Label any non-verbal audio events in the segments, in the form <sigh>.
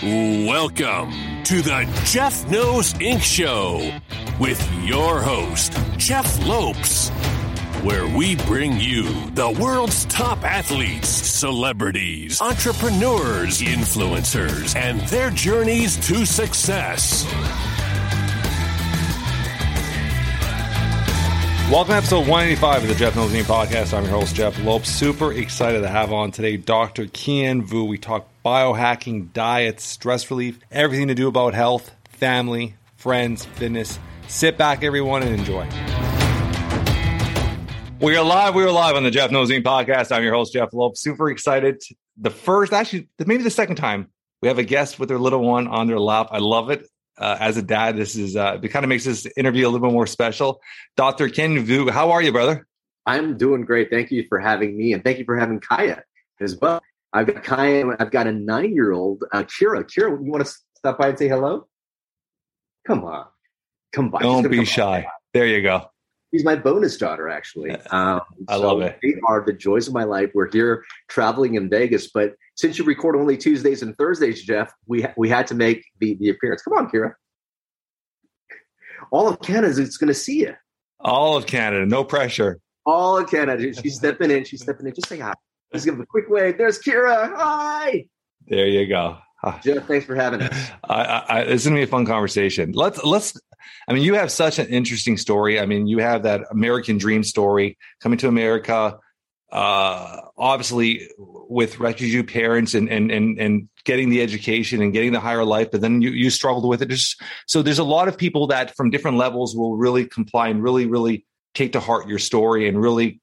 Welcome to the Jeff Knows Inc. Show with your host, Jeff Lopes, where we bring you the world's top athletes, celebrities, entrepreneurs, influencers, and their journeys to success. Welcome to episode 185 of the Jeff Me podcast. I'm your host, Jeff Lopes. Super excited to have on today Dr. Kien Vu. We talk biohacking, diets, stress relief, everything to do about health, family, friends, fitness. Sit back, everyone, and enjoy. We are live. We are live on the Jeff Me podcast. I'm your host, Jeff Lopes. Super excited. The first, actually, maybe the second time we have a guest with their little one on their lap. I love it uh, as a dad, this is uh, it kind of makes this interview a little bit more special. Dr. Ken Vu, how are you, brother? I'm doing great. Thank you for having me, and thank you for having Kaya as well. I've got Kaya. I've got a nine-year-old, uh, Kira. Kira, you want to stop by and say hello? Come on, come by. Don't be shy. By. There you go. She's my bonus daughter, actually. Um, I so love it. They are the joys of my life. We're here traveling in Vegas, but since you record only Tuesdays and Thursdays, Jeff, we we had to make the the appearance. Come on, Kira. All of Canada is going to see you. All of Canada, no pressure. All of Canada. She's stepping in. She's stepping in. Just say hi. Just give a quick wave. There's Kira. Hi. There you go. Ah. Jeff, thanks for having us. <laughs> I, I, it's going to be a fun conversation. Let's let's. I mean, you have such an interesting story. I mean, you have that American dream story coming to America uh, obviously with refugee parents and, and, and, and getting the education and getting the higher life, but then you, you struggled with it. Just, so there's a lot of people that from different levels will really comply and really, really take to heart your story and really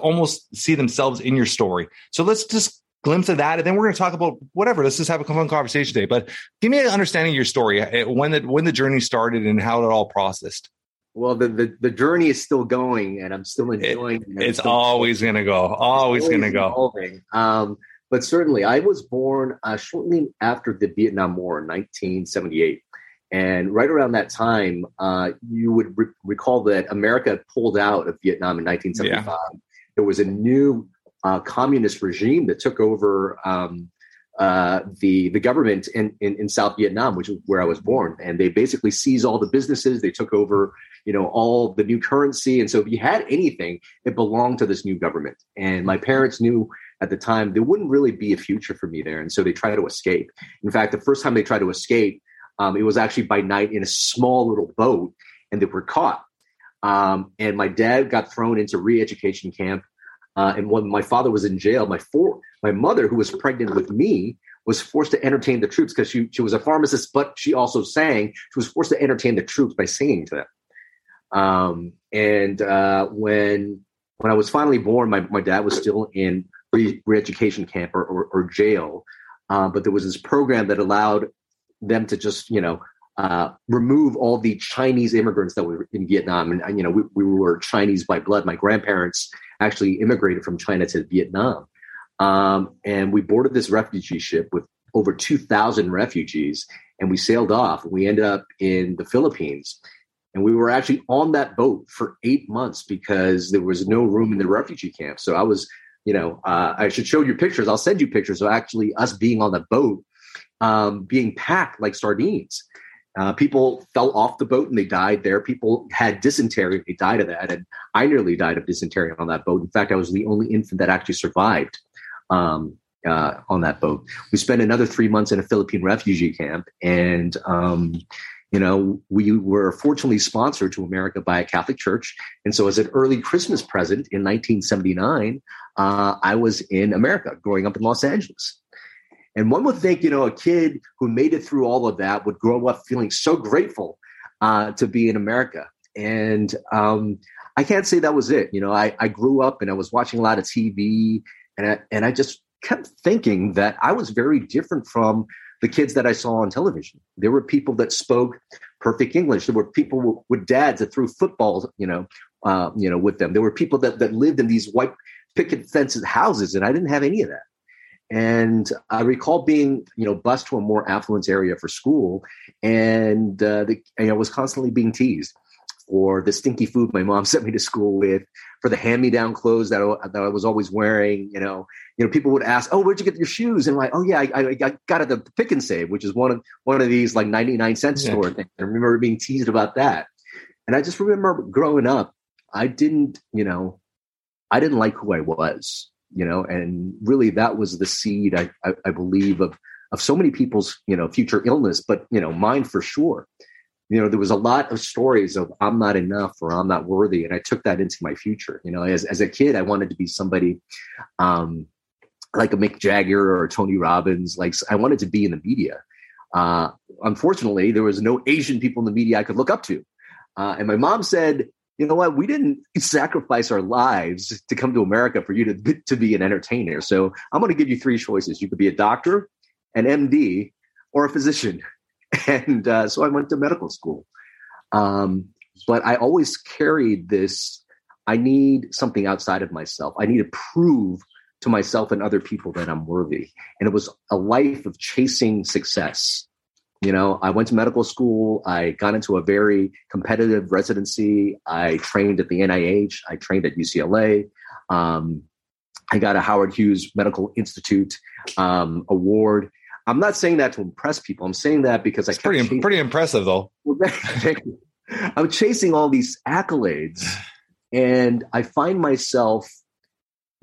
almost see themselves in your story. So let's just glimpse of that. And then we're going to talk about whatever. Let's just have a fun conversation today, but give me an understanding of your story, eh, when the, when the journey started and how it all processed. Well, the, the, the journey is still going, and I'm still enjoying. It, it's still always going to go. Always, always going to go. Um, but certainly, I was born uh, shortly after the Vietnam War in 1978. And right around that time, uh, you would re- recall that America pulled out of Vietnam in 1975. Yeah. There was a new uh, communist regime that took over um, uh, the the government in, in, in South Vietnam, which is where I was born, and they basically seized all the businesses. They took over, you know, all the new currency, and so if you had anything, it belonged to this new government. And my parents knew at the time there wouldn't really be a future for me there, and so they tried to escape. In fact, the first time they tried to escape, um, it was actually by night in a small little boat, and they were caught. Um, and my dad got thrown into re-education camp uh, and when my father was in jail, my four, my mother, who was pregnant with me, was forced to entertain the troops because she, she was a pharmacist, but she also sang. She was forced to entertain the troops by singing to them. Um, and uh, when when I was finally born, my, my dad was still in re- education camp or, or, or jail. Uh, but there was this program that allowed them to just, you know, uh, remove all the Chinese immigrants that were in Vietnam. And, you know, we, we were Chinese by blood. My grandparents actually immigrated from China to Vietnam. Um, and we boarded this refugee ship with over 2,000 refugees, and we sailed off. We ended up in the Philippines. And we were actually on that boat for eight months because there was no room in the refugee camp. So I was, you know, uh, I should show you pictures. I'll send you pictures of actually us being on the boat, um, being packed like sardines. Uh, people fell off the boat and they died there. People had dysentery, they died of that. And I nearly died of dysentery on that boat. In fact, I was the only infant that actually survived um, uh, on that boat. We spent another three months in a Philippine refugee camp. And, um, you know, we were fortunately sponsored to America by a Catholic church. And so, as an early Christmas present in 1979, uh, I was in America growing up in Los Angeles. And one would think, you know, a kid who made it through all of that would grow up feeling so grateful uh, to be in America. And um, I can't say that was it. You know, I, I grew up and I was watching a lot of TV, and I, and I just kept thinking that I was very different from the kids that I saw on television. There were people that spoke perfect English. There were people with dads that threw footballs, you know, uh, you know, with them. There were people that that lived in these white picket fenced houses, and I didn't have any of that. And I recall being, you know, bused to a more affluent area for school, and uh, the, I was constantly being teased. For the stinky food my mom <laughs> sent me to school with, for the hand-me-down clothes that I, that I was always wearing. You know, you know, people would ask, "Oh, where'd you get your shoes?" And I'm like, "Oh yeah, I, I, I got it at the Pick and Save, which is one of one of these like 99 cent yeah. store things." I remember being teased about that, and I just remember growing up, I didn't, you know, I didn't like who I was, you know, and really that was the seed I, I, I believe of of so many people's, you know, future illness, but you know, mine for sure you know, there was a lot of stories of I'm not enough or I'm not worthy. And I took that into my future. You know, as, as a kid, I wanted to be somebody um, like a Mick Jagger or Tony Robbins. Like I wanted to be in the media. Uh, unfortunately, there was no Asian people in the media I could look up to. Uh, and my mom said, you know what? We didn't <laughs> sacrifice our lives to come to America for you to, <laughs> to be an entertainer. So I'm going to give you three choices. You could be a doctor, an MD, or a physician. And uh, so I went to medical school. Um, but I always carried this. I need something outside of myself. I need to prove to myself and other people that I'm worthy. And it was a life of chasing success. You know, I went to medical school. I got into a very competitive residency. I trained at the NIH. I trained at UCLA. Um, I got a Howard Hughes Medical Institute um, award. I'm not saying that to impress people. I'm saying that because it's I pretty chasing, pretty impressive though. <laughs> I'm chasing all these accolades, and I find myself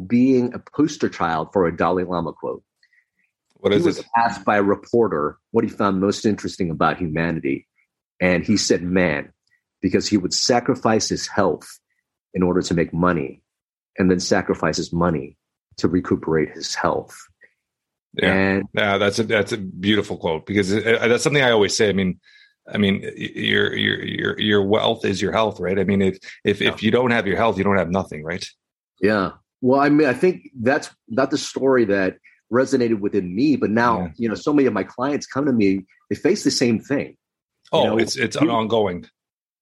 being a poster child for a Dalai Lama quote. What is he was it? Asked by a reporter what he found most interesting about humanity, and he said, "Man," because he would sacrifice his health in order to make money, and then sacrifice his money to recuperate his health. Yeah, and, yeah, that's a that's a beautiful quote because it, uh, that's something I always say. I mean, I mean, your your your your wealth is your health, right? I mean, if if yeah. if you don't have your health, you don't have nothing, right? Yeah. Well, I mean, I think that's not the story that resonated within me, but now yeah. you know, so many of my clients come to me, they face the same thing. Oh, you know, it's it's an ongoing.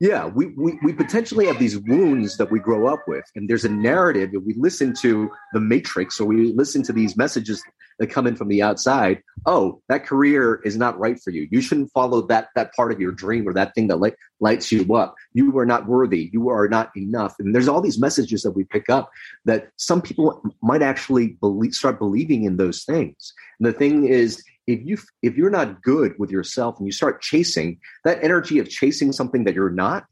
Yeah, we, we we potentially have these wounds that we grow up with, and there's a narrative that we listen to the Matrix, or we listen to these messages that come in from the outside. Oh, that career is not right for you. You shouldn't follow that that part of your dream or that thing that light, lights you up. You are not worthy. You are not enough. And there's all these messages that we pick up that some people might actually believe, start believing in those things. And the thing is, if you if you're not good with yourself and you start chasing that energy of chasing something that you're not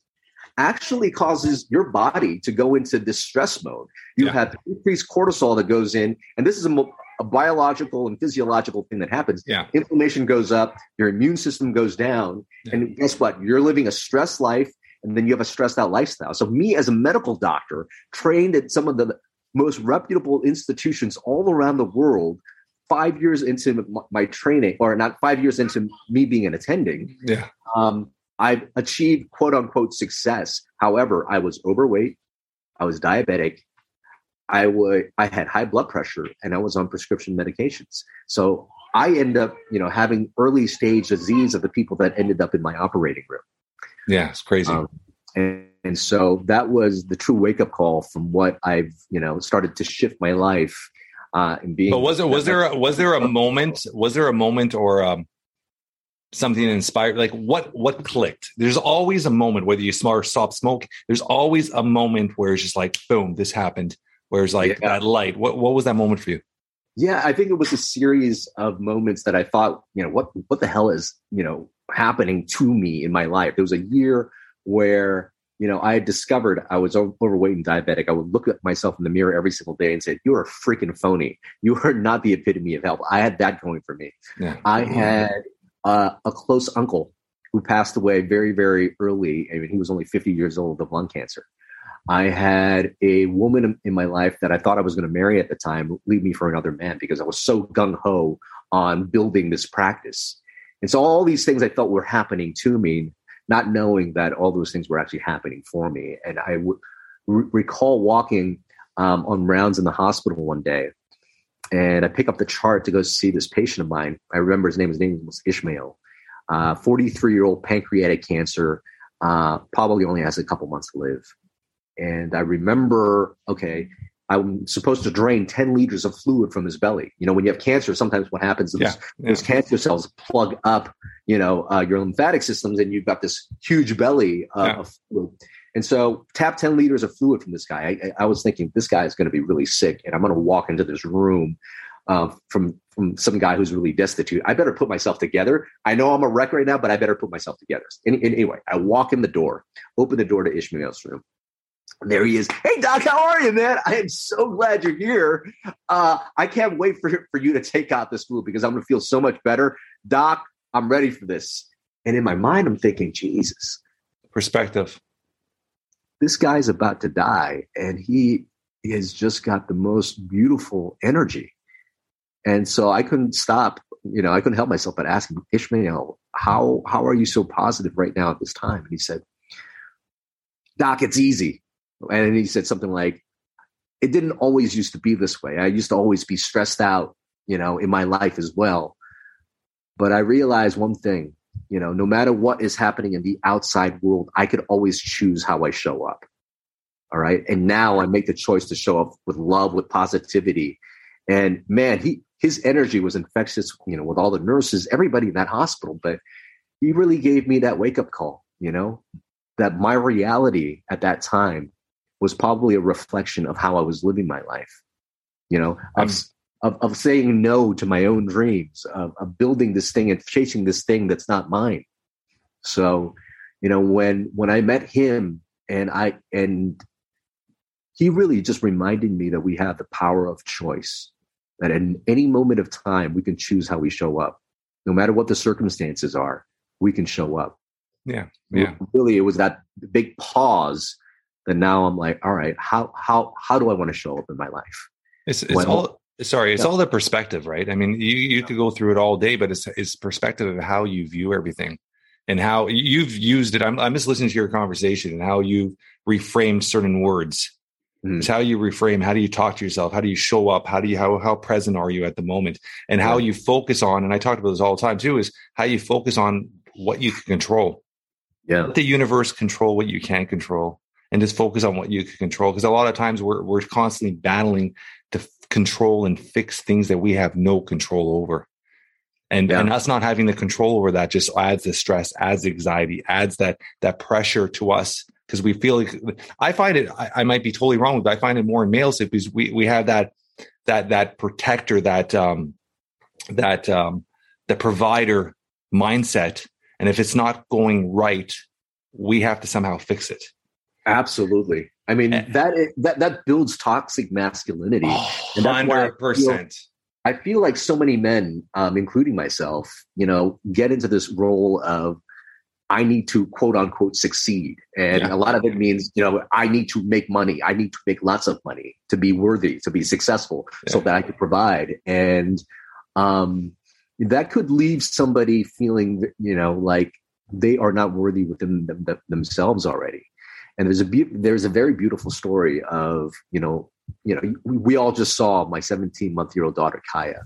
actually causes your body to go into distress mode you yeah. have increased cortisol that goes in and this is a, a, biological and physiological thing that happens yeah. inflammation goes up your immune system goes down yeah. and guess what you're living a stress life and then you have a stressed out lifestyle so me as a medical doctor trained at some of the most reputable institutions all around the world five years into my training, or not five years into me being an attending, yeah, um, I've achieved quote unquote success. However, I was overweight, I was diabetic, I would I had high blood pressure, and I was on prescription medications. So I end up, you know, having early stage disease of the people that ended up in my operating room. Yeah, it's crazy. Um, and, and so that was the true wake up call from what I've, you know, started to shift my life uh, and being. But was it was there a, was there a moment <laughs> was there a moment or um, something inspired like what what clicked? There's always a moment whether you smart stop smoke. There's always a moment where it's just like boom, this happened. Where it's like yeah. that light. What what was that moment for you? Yeah, I think it was a series of moments that I thought, you know, what what the hell is you know happening to me in my life. There was a year where you know, I had discovered I was overweight and diabetic. I would look at myself in the mirror every single day and say, "You're a freaking phony. You are <laughs> not the epitome of health." I had that going for me. Yeah. I had uh, a close uncle who passed away very, very early. I mean, he was only 50 years old of lung cancer. I had a woman in my life that I thought I was going to marry at the time leave me for another man because I was so gung ho on building this practice. And so all these things I felt were happening to me not knowing that all those things were actually happening for me. And I would re- recall walking um, on rounds in the hospital one day, and I pick up the chart to go see this patient of mine. I remember his name. His name was Ishmael, uh, 43 year old pancreatic cancer. Uh, probably only has a couple months to live. And I remember, okay, I'm supposed to drain 10 liters of fluid from his belly. You know, when you have cancer, sometimes what happens is yeah, yeah. those cancer cells plug up, you know, uh, your lymphatic systems and you've got this huge belly uh, yeah. of fluid. And so tap 10 liters of fluid from this guy. I, I was thinking this guy is going to be really sick and I'm going to walk into this room uh, from, from some guy who's really destitute. I better put myself together. I know I'm a wreck right now, but I better put myself together. Any, anyway, I walk in the door, open the door to Ishmael's room. There he is. Hey, Doc, how are you, man? I am so glad you're here. Uh, I can't wait for, for you to take out this fluid because I'm going to feel so much better. Doc, I'm ready for this. And in my mind, I'm thinking, Jesus. Perspective this guy's about to die and he has just got the most beautiful energy. And so I couldn't stop, you know, I couldn't help myself but ask him, Ishmael, how, how are you so positive right now at this time? And he said, Doc, it's easy. And he said something like, it didn't always used to be this way. I used to always be stressed out, you know, in my life as well. But I realized one thing you know, no matter what is happening in the outside world, I could always choose how I show up. All right. And now I make the choice to show up with love, with positivity. And man, he his energy was infectious, you know, with all the nurses, everybody in that hospital. But he really gave me that wake up call, you know, that my reality at that time was probably a reflection of how I was living my life. You know, I've mm. of, of saying no to my own dreams, of, of building this thing and chasing this thing that's not mine. So, you know, when when I met him and I and he really just reminded me that we have the power of choice. That in any moment of time we can choose how we show up. No matter what the circumstances are, we can show up. Yeah. Yeah. Really it was that big pause that now I'm like, all right, how how how do I want to show up in my life? It's, it's all Sorry, it's yeah. all the perspective, right? I mean, you you could go through it all day, but it's it's perspective of how you view everything and how you've used it. I'm I'm just listening to your conversation and how you reframed certain words. Mm. It's how you reframe. How do you talk to yourself? How do you show up? How do you how how present are you at the moment? And how yeah. you focus on. And I talked about this all the time too. Is how you focus on what you can control. Yeah, Let the universe control what you can't control, and just focus on what you can control. Because a lot of times we're we're constantly battling to control and fix things that we have no control over. And, yeah. and us not having the control over that just adds the stress, adds the anxiety, adds that that pressure to us because we feel like I find it. I, I, might be totally wrong, but I find it more in males because we we have that that that protector, that um, that um, the provider mindset, and if it's not going right, we have to somehow fix it. Absolutely. I mean eh. that that that builds toxic masculinity. Hundred percent. I feel like so many men, um, including myself, you know, get into this role of I need to quote unquote succeed, and yeah. a lot of it means you know I need to make money. I need to make lots of money to be worthy, to be successful, yeah. so that I can provide. And um, that could leave somebody feeling, you know, like they are not worthy within them, them, themselves already. And there's a be- there's a very beautiful story of you know you know we, all just saw my 17 month year old daughter Kaya,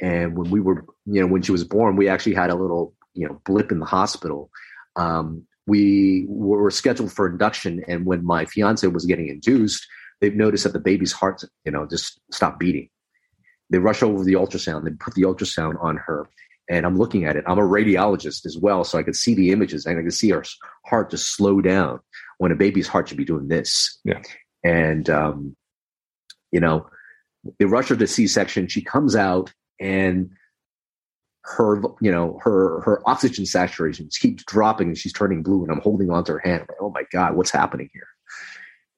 and when we were you know when she was born, we actually had a little you know blip in the hospital. Um, we were scheduled for induction, and when my fiance was getting induced, they've noticed that the baby's heart you know just stopped beating. They rush over the ultrasound. They put the ultrasound on her, and I'm looking at it. I'm a radiologist as well, so I could see the images and I could see her heart just slow down when a baby's heart should be doing this. Yeah. And, um, you know, they rush her to C-section. She comes out and her, you know, her, her oxygen saturation keeps dropping and she's turning blue and I'm holding onto her hand. I'm like, oh my God, what's happening here?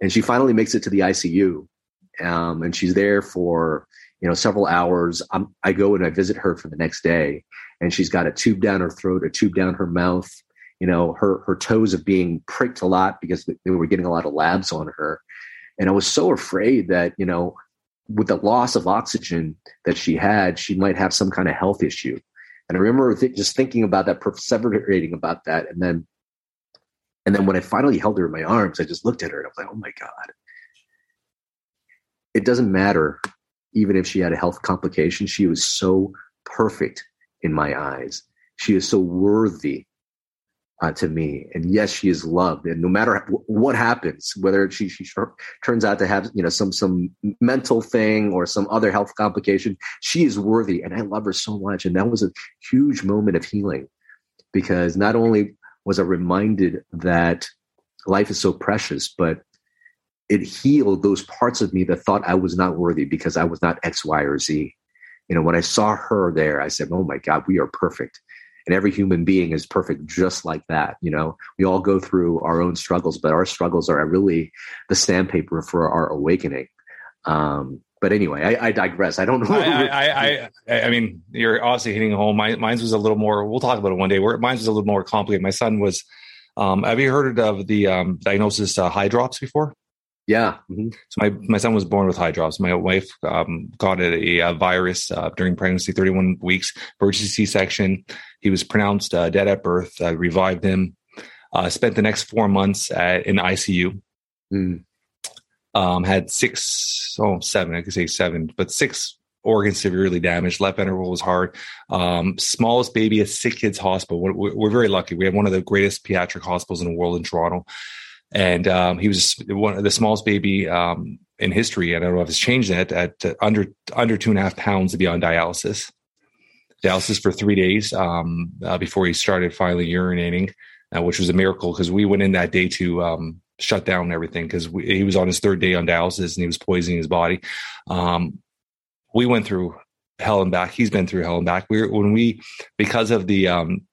And she finally makes it to the ICU. Um, and she's there for, you know, several hours. I'm, I go and I visit her for the next day and she's got a tube down her throat, a tube down her mouth, you know, her her toes of being pricked a lot because they were getting a lot of labs on her. And I was so afraid that, you know, with the loss of oxygen that she had, she might have some kind of health issue. And I remember th- just thinking about that, perseverating about that. And then, and then when I finally held her in my arms, I just looked at her and I was like, oh my God. It doesn't matter, even if she had a health complication, she was so perfect in my eyes. She is so worthy uh, to me. And yes, she is loved. And no matter what happens, whether she, she turns out to have, you know, some, some mental thing or some other health complication, she is worthy. And I love her so much. And that was a huge moment of healing because not only was I reminded that life is so precious, but it healed those parts of me that thought I was not worthy because I was not X, Y, or Z. You know, when I saw her there, I said, Oh my God, we are perfect. And every human being is perfect just like that. You know, we all go through our own struggles, but our struggles are really the sandpaper for our awakening. Um, but anyway, I, I, digress. I don't know. I, I, I, I, mean, you're obviously hitting home. My, mine's was a little more. We'll talk about it one day. Where mine's was a little more complicated. My son was. Um, have you heard of the um, diagnosis uh, hydrops before? Yeah. Mm-hmm. So my, my son was born with hydrops. My wife um, got a, a virus uh, during pregnancy, 31 weeks, emergency C-section. He was pronounced uh, dead at birth. I revived him. Uh, spent the next four months at, in ICU. Mm. Um, had six, oh, seven, I could say seven, but six organs severely damaged. Left ventricle was hard. Um, smallest baby at Sick Kids Hospital. We're, we're, very lucky. We have one of the greatest pediatric hospitals in the world in Toronto and um, he was one of the smallest baby um, in history. I don't know if it's changed that at uh, under under two and a half pounds to be on dialysis. Dialysis for three days um, uh, before he started finally urinating, uh, which was a miracle because we went in that day to um, shut down everything because he was on his third day on dialysis and he was poisoning his body. Um, we went through hell and back. He's been through hell and back. We were, when we because of the um,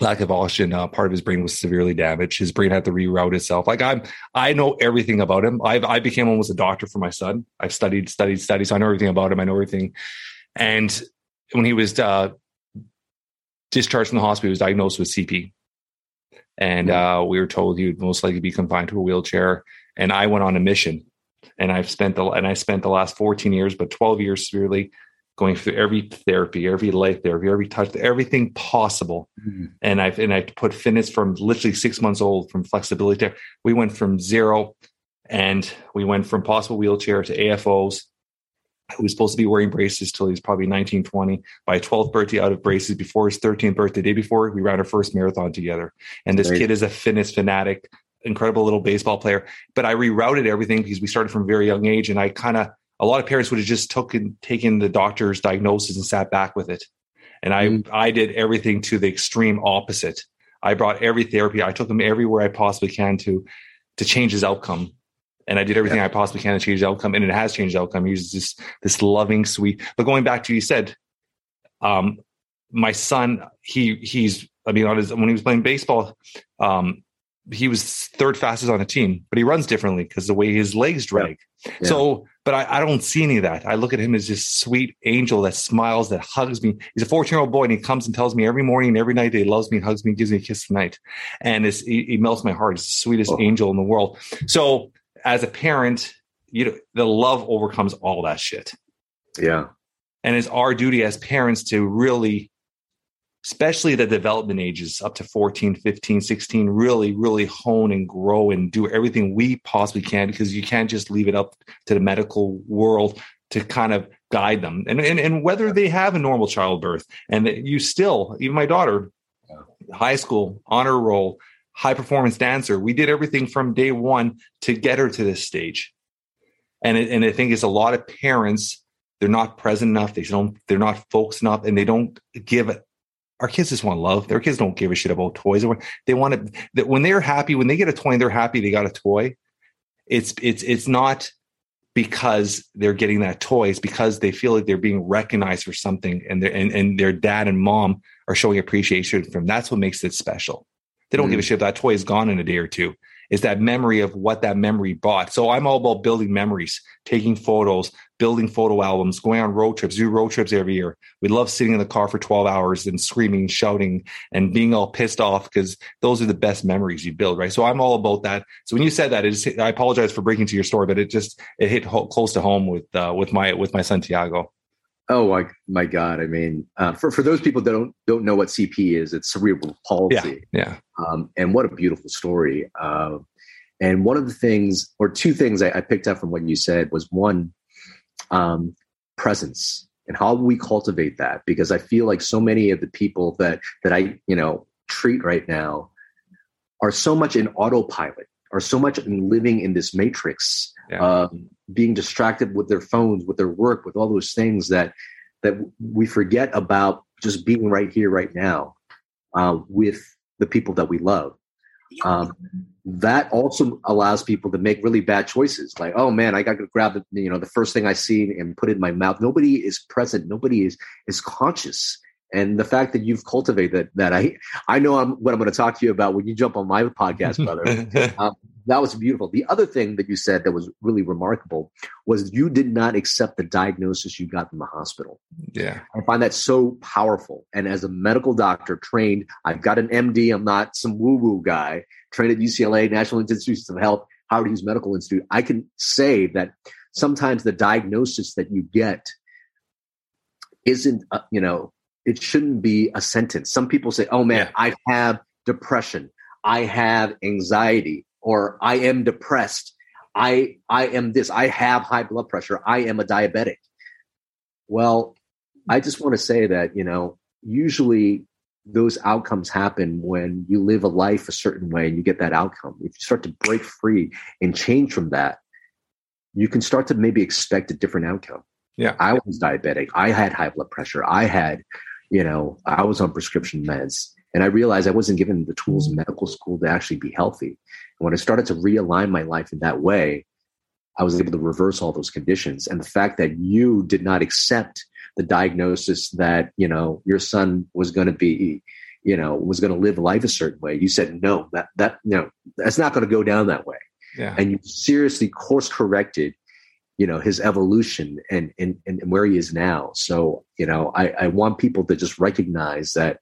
lack of oxygen uh, part of his brain was severely damaged his brain had to reroute itself like i'm i know everything about him i've i became almost a doctor for my son i've studied studied studied so i know everything about him i know everything and when he was uh, discharged from the hospital he was diagnosed with cp and uh, we were told he would most likely be confined to a wheelchair and i went on a mission and i've spent the and i spent the last 14 years but 12 years severely going through every therapy, every life therapy, every touch, everything possible. Mm-hmm. And I've and I put fitness from literally six months old from flexibility. To, we went from zero, and we went from possible wheelchair to AFOs. Who was supposed to be wearing braces till he's probably 19, 20. By 12th birthday, out of braces. Before his 13th birthday, day before, we ran our first marathon together. And this Great. kid is a fitness fanatic, incredible little baseball player. But I rerouted everything because we started from a very young age, and I kind of a lot of parents would have just taken taken the doctor's diagnosis and sat back with it. And I mm. I did everything to the extreme opposite. I brought every therapy. I took him everywhere I possibly can to to change his outcome. And I did everything yeah. I possibly can to change the outcome, and it has changed the outcome. He's just this loving, sweet. But going back to you said, um, my son, he he's I mean, on his when he was playing baseball, um, he was third fastest on the team, but he runs differently because the way his legs drag. Yeah. Yeah. So but I, I, don't see any of that. I look at him as this sweet angel that smiles, that hugs me. He's a 14 year old boy and he comes and tells me every morning and every night that he loves me and hugs me and gives me a kiss tonight. And he, he, melts my heart. He's the sweetest oh. angel in the world. So as a parent, you know, the love overcomes all that shit. Yeah. And it's our duty as parents to really especially the development ages up to 14 15 16 really really hone and grow and do everything we possibly can because you can't just leave it up to the medical world to kind of guide them and and, and whether they have a normal childbirth and you still even my daughter high school honor roll high performance dancer we did everything from day one to get her to this stage and it, and i think it's a lot of parents they're not present enough they don't they're not focused enough and they don't give our kids just want love. Their kids don't give a shit about toys. They want it that when they're happy, when they get a toy and they're happy they got a toy. It's it's it's not because they're getting that toy. It's because they feel like they're being recognized for something, and their and, and their dad and mom are showing appreciation from. That's what makes it special. They don't mm give a mm. shit if that toy is gone in a day or two is that memory of what that memory bought. So I'm all about building memories, taking photos, building photo albums, going on road trips, do road trips every year. We love sitting in the car for 12 hours and screaming, shouting, and being all pissed off because those are the best memories you build, right? So I'm all about that. So when you said that, it just, I apologize for breaking to your story, but it just it hit ho- close to home with uh, with my with my son Tiago. Oh my, my God! I mean, uh, for for those people that don't don't know what CP is, it's cerebral palsy. Yeah. yeah. Um, and what a beautiful story. Uh, and one of the things, or two things, I, I picked up from what you said was one, um, presence and how we cultivate that. Because I feel like so many of the people that that I you know treat right now are so much in autopilot, are so much in living in this matrix. Yeah. Um, being distracted with their phones, with their work, with all those things that that we forget about just being right here, right now, uh, with the people that we love. um, that also allows people to make really bad choices. Like, oh man, I got to grab the you know the first thing I see and put it in my mouth. Nobody is present. Nobody is is conscious. And the fact that you've cultivated that, that I I know I'm, what I'm going to talk to you about when you jump on my podcast, brother. <laughs> um, that was beautiful. The other thing that you said that was really remarkable was you did not accept the diagnosis you got from the hospital. Yeah. I find that so powerful. And as a medical doctor trained, I've got an MD, I'm not some woo woo guy, trained at UCLA, National Institutes of Health, Howard Hughes Medical Institute. I can say that sometimes the diagnosis that you get isn't, uh, you know, it shouldn't be a sentence. Some people say, oh man, yeah. I have depression. I have anxiety or I am depressed. I I am this. I have high blood pressure. I am a diabetic. Well, I just want to say that, you know, usually those outcomes happen when you live a life a certain way and you get that outcome. If you start to break free and change from that, you can start to maybe expect a different outcome. Yeah. I was diabetic. I had high blood pressure. I had, you know, I was on prescription meds. And I realized I wasn't given the tools in medical school to actually be healthy. And when I started to realign my life in that way, I was able to reverse all those conditions. And the fact that you did not accept the diagnosis that, you know, your son was going to be, you know, was going to live life a certain way. You said, no, that, that, you know, that's not going to go down that way. Yeah. And you seriously course corrected, you know, his evolution and, and, and where he is now. So, you know, I, I want people to just recognize that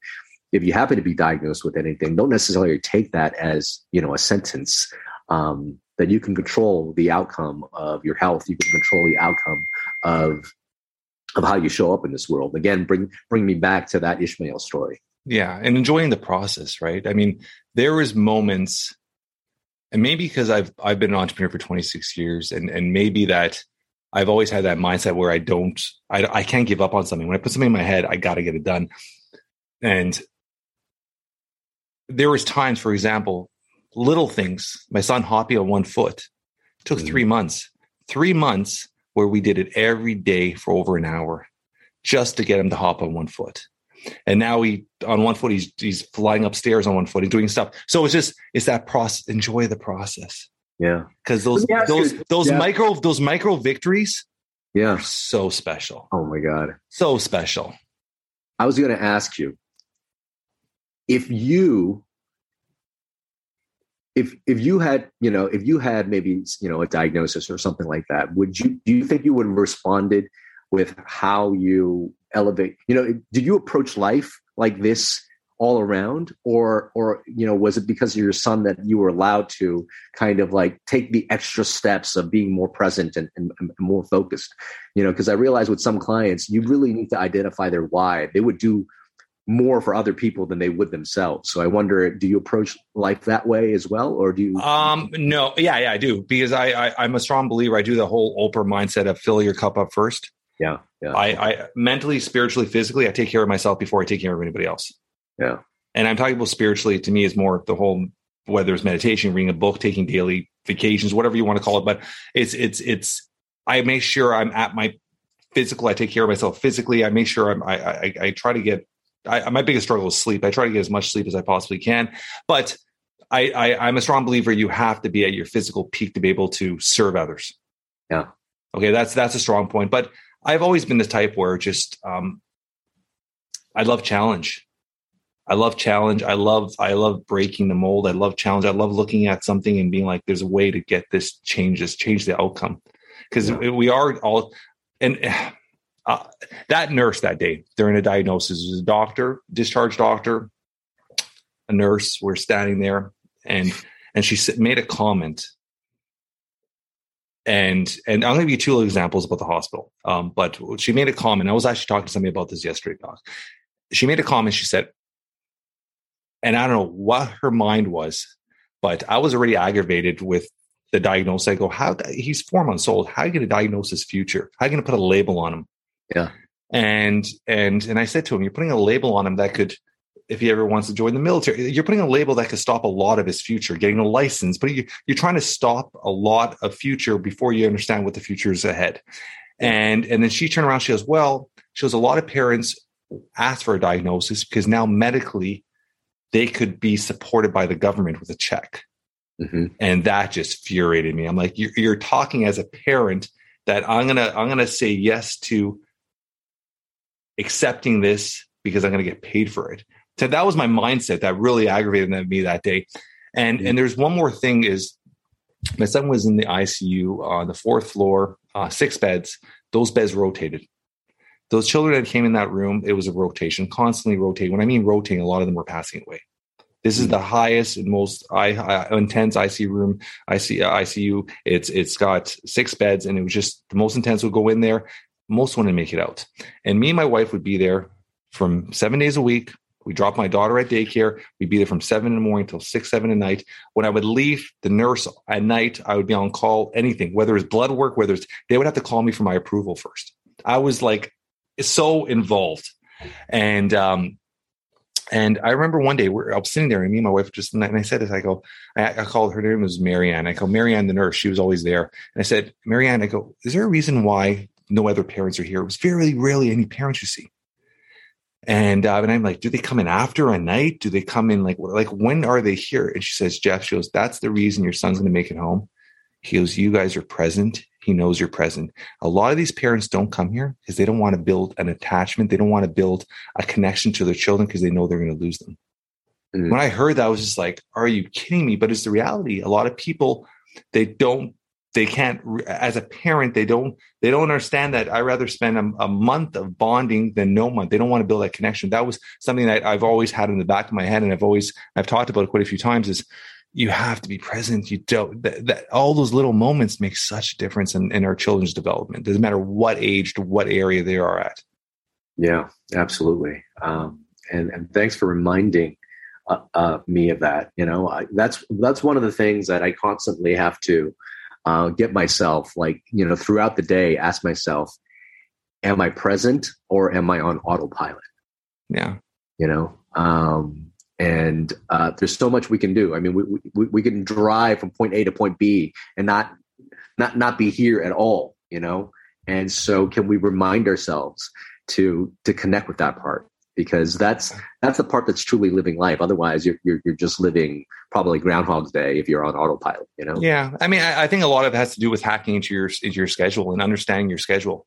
if you happen to be diagnosed with anything, don't necessarily take that as you know a sentence. Um, that you can control the outcome of your health. You can control the outcome of of how you show up in this world. Again, bring bring me back to that Ishmael story. Yeah, and enjoying the process, right? I mean, there is moments, and maybe because I've I've been an entrepreneur for 26 years, and and maybe that I've always had that mindset where I don't, I I can't give up on something. When I put something in my head, I got to get it done. And there was times, for example, little things. My son Hoppy on one foot took mm-hmm. three months. Three months where we did it every day for over an hour just to get him to hop on one foot. And now he on one foot, he's he's flying upstairs on one foot and doing stuff. So it's just it's that process. Enjoy the process. Yeah. Because those those you, those yeah. micro those micro victories yeah are so special. Oh my God. So special. I was gonna ask you, if you if if you had you know if you had maybe you know a diagnosis or something like that would you do you think you would have responded with how you elevate you know did you approach life like this all around or or you know was it because of your son that you were allowed to kind of like take the extra steps of being more present and, and, and more focused you know because i realize with some clients you really need to identify their why they would do more for other people than they would themselves. So I wonder, do you approach life that way as well, or do you? Um, no, yeah, yeah, I do because I, I am a strong believer. I do the whole Oprah mindset of fill your cup up first. Yeah, yeah. I, I mentally, spiritually, physically, I take care of myself before I take care of anybody else. Yeah, and I'm talking about spiritually. To me, is more the whole whether it's meditation, reading a book, taking daily vacations, whatever you want to call it. But it's it's it's I make sure I'm at my physical. I take care of myself physically. I make sure I'm I I, I try to get I, my biggest struggle is sleep. I try to get as much sleep as I possibly can, but I, I I'm a strong believer you have to be at your physical peak to be able to serve others. Yeah. Okay, that's that's a strong point. But I've always been the type where just um, I love challenge. I love challenge. I love I love breaking the mold. I love challenge. I love looking at something and being like, "There's a way to get this change. This change the outcome." Because yeah. we are all, and <sighs> uh, that nurse that day during a diagnosis was a doctor, discharge doctor, a nurse. We're standing there, and and she made a comment. And and I'm going to give you two examples about the hospital. Um, but she made a comment. I was actually talking to somebody about this yesterday, doc. She made a comment. She said, and I don't know what her mind was, but I was already aggravated with the diagnosis. I go, how he's four months old. How are you going to diagnose his future? How are you going to put a label on him? Yeah. And and and I said to him, you're putting a label on him that could, if he ever wants to join the military, you're putting a label that could stop a lot of his future, getting a license. But you, you're trying to stop a lot of future before you understand what the future is ahead. And and then she turned around, she goes, well, she goes, a lot of parents ask for a diagnosis because now medically they could be supported by the government with a check. Mm-hmm. And that just infuriated me. I'm like, you're, you're talking as a parent that I'm gonna I'm gonna say yes to accepting this because I'm gonna get paid for it. So that was my mindset that really aggravated me that day. And mm-hmm. and there's one more thing is my son was in the ICU on the fourth floor, uh, six beds. Those beds rotated. Those children that came in that room, it was a rotation, constantly rotating. When I mean rotating, a lot of them were passing away. This is the highest and most intense ICU room. ICU, ICU. It's it's got six beds, and it was just the most intense would go in there. Most wouldn't make it out, and me and my wife would be there from seven days a week. We drop my daughter at daycare. We'd be there from seven in the morning till six, seven at night. When I would leave the nurse at night, I would be on call. Anything, whether it's blood work, whether it's they would have to call me for my approval first. I was like so involved, and um, and I remember one day I was sitting there and me and my wife just, and I said this, I go, I, I called her name was Marianne. I go, Marianne, the nurse, she was always there. And I said, Marianne, I go, is there a reason why no other parents are here? It was very rarely any parents you see. And, uh, and I'm like, do they come in after a night? Do they come in like, like when are they here? And she says, Jeff, she goes, that's the reason your son's going to make it home. He goes, you guys are present he knows you're present. A lot of these parents don't come here because they don't want to build an attachment. They don't want to build a connection to their children because they know they're going to lose them. Mm-hmm. When I heard that, I was just like, are you kidding me? But it's the reality. A lot of people, they don't, they can't, as a parent, they don't, they don't understand that I rather spend a, a month of bonding than no month. They don't want to build that connection. That was something that I've always had in the back of my head. And I've always, I've talked about it quite a few times is you have to be present. You don't that, that, all those little moments make such a difference in, in our children's development. Doesn't matter what age to what area they are at. Yeah, absolutely. Um, and and thanks for reminding uh, uh, me of that. You know, I, that's that's one of the things that I constantly have to uh, get myself like you know throughout the day. Ask myself, am I present or am I on autopilot? Yeah. You know, um, and uh, there's so much we can do. I mean, we, we we can drive from point A to point B and not not not be here at all, you know. And so, can we remind ourselves to to connect with that part because that's that's the part that's truly living life. Otherwise, you're you're, you're just living probably Groundhog's Day if you're on autopilot, you know. Yeah, I mean, I, I think a lot of it has to do with hacking into your into your schedule and understanding your schedule.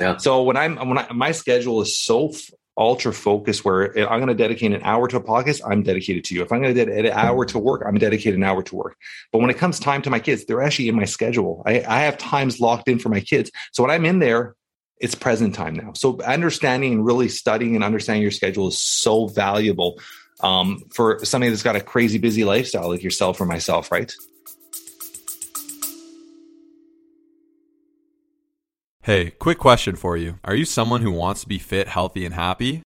Yeah. So when I'm when I, my schedule is so ultra focused, where I'm going to dedicate an hour to a podcast, I'm dedicated to you. If I'm going to dedicate an hour to work, I'm dedicated an hour to work. But when it comes time to my kids, they're actually in my schedule. I, I have times locked in for my kids. So when I'm in there, it's present time now. So understanding and really studying and understanding your schedule is so valuable um, for somebody that's got a crazy busy lifestyle like yourself or myself, right? Hey, quick question for you. Are you someone who wants to be fit, healthy, and happy?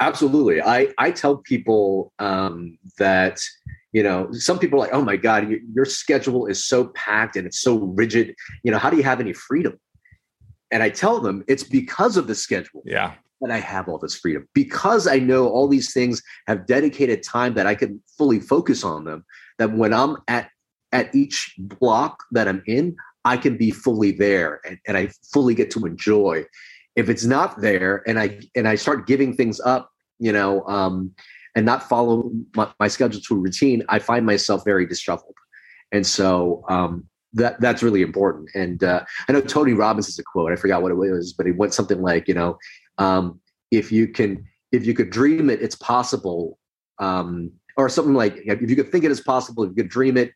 Absolutely. I, I tell people um, that, you know, some people are like, oh my God, your, your schedule is so packed and it's so rigid. You know, how do you have any freedom? And I tell them it's because of the schedule. Yeah. That I have all this freedom because I know all these things have dedicated time that I can fully focus on them. That when I'm at at each block that I'm in, I can be fully there and, and I fully get to enjoy if it's not there and i and i start giving things up you know um and not follow my, my schedule to a routine i find myself very disheveled. And so um that that's really important. And uh i know tony robbins is a quote i forgot what it was but it went something like you know um if you can if you could dream it it's possible um or something like if you could think it is possible if you could dream it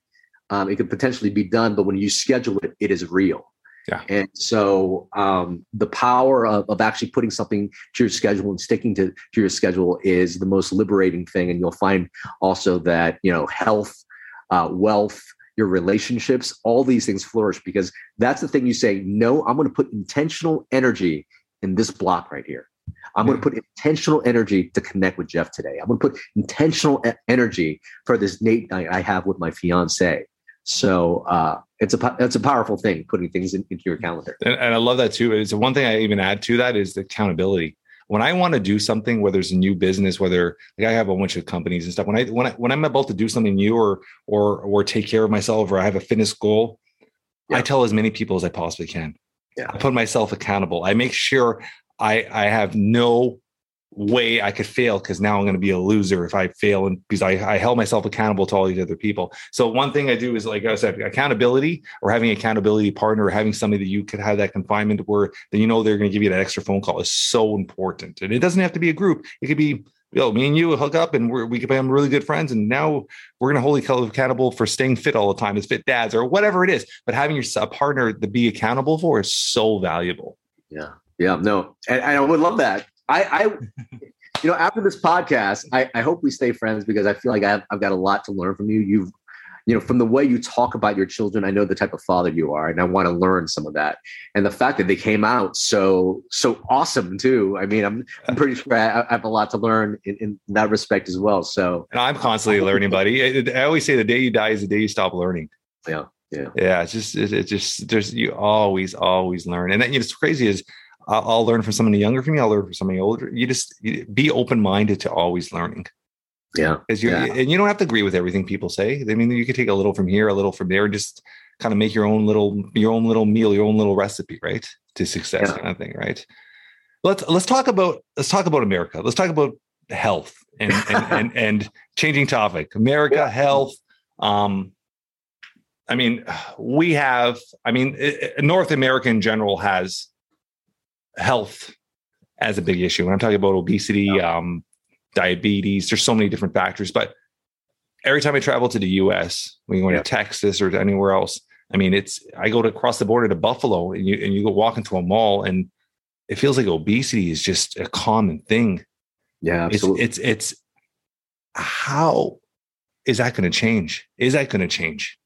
um, it could potentially be done but when you schedule it it is real yeah. And so um, the power of, of actually putting something to your schedule and sticking to, to your schedule is the most liberating thing. And you'll find also that, you know, health, uh, wealth, your relationships, all these things flourish because that's the thing you say, no, I'm going to put intentional energy in this block right here. I'm going to put intentional energy to connect with Jeff today. I'm going to put intentional energy for this date night I have with my fiance. So uh, it's a it's a powerful thing putting things in, into your calendar. And, and I love that too. It's one thing I even add to that is the accountability. When I want to do something, whether it's a new business, whether like I have a bunch of companies and stuff, when I when I when I'm about to do something new or or or take care of myself or I have a fitness goal, Yeah. I tell as many people as I possibly can. Yeah. I put myself accountable. I make sure I I have no way I could fail because now I'm going to be a loser if I fail and because I, I held myself accountable to all these other people. So one thing I do is like I said, accountability or having an accountability partner or having somebody that you could have that confinement where then you know they're going to give you that extra phone call is so important. And it doesn't have to be a group. It could be yo, me and you hook up and we're, we become really good friends. And now we're going to hold each other accountable for staying fit all the time as fit dads or whatever it is. But having your a partner to be accountable for is so valuable. Yeah, yeah, no, and, and I would love that. I, I, you know, after this podcast, I, I hope we stay friends because I feel like I've, I've got a lot to learn from you. You've, you know, from the way you talk about your children, I know the type of father you are, and I want to learn some of that. And the fact that they came out so so awesome too. I mean, I'm I'm pretty sure I, I have a lot to learn in, in that respect as well. So And I'm constantly learning, buddy. I, I always say the day you die is the day you stop learning. yeah, yeah, Yeah, it's just it's it's just there's you always always learn, and then you know, it's crazy is I'll, I'll learn from somebody younger from me. I'll learn from somebody older. You just you be open minded to always learning yeah, because you Yeah. and you don't have to agree with everything people say. I mean, you could take a little from here, a little from there, just kind of make your own little your own little meal, your own little recipe, right, to success, Yeah. kind of thing, right? Let's let's talk about let's talk about America. Let's talk about health and and <laughs> and, and changing topic. America Yeah. health. Um, I mean, we have. I mean, i- i- North America in general has health as a big issue. When I'm talking about obesity, um, diabetes, there's so many different factors. But every time I travel to the U.S., when you go Yeah. to Texas or to anywhere else, I mean, it's I go to cross the border to Buffalo, and you and you go walk into a mall, and it feels like obesity is just a common thing. yeah, It's absolutely. it's it's how is that going to change? Is that going to change?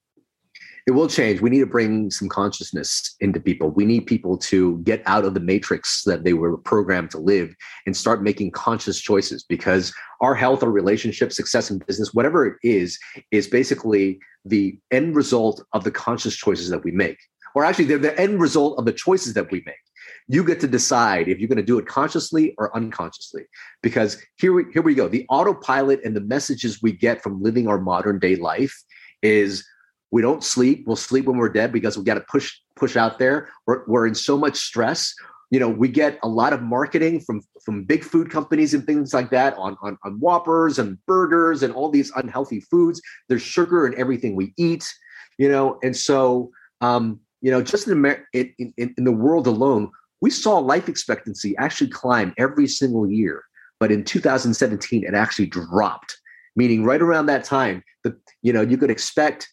It will change. We need to bring some consciousness into people. We need people to get out of the matrix that they were programmed to live and start making conscious choices because our health or relationship, success in business, whatever it is, is basically the end result of the conscious choices that we make. Or actually, they're the end result of the choices that we make. You get to decide if you're going to do it consciously or unconsciously. Because here we, here we go. The autopilot and the messages we get from living our modern day life is we don't sleep. We'll sleep when we're dead because we got to push push out there. We're, we're in so much stress. You know we get a lot of marketing from from big food companies and things like that on on, on whoppers and burgers and all these unhealthy foods. There's sugar in everything we eat you know? And so um you know just in Amer- in, in, in the world alone we saw life expectancy actually climb every single year. But in 2017 it actually dropped meaning right around that time the you know you could expect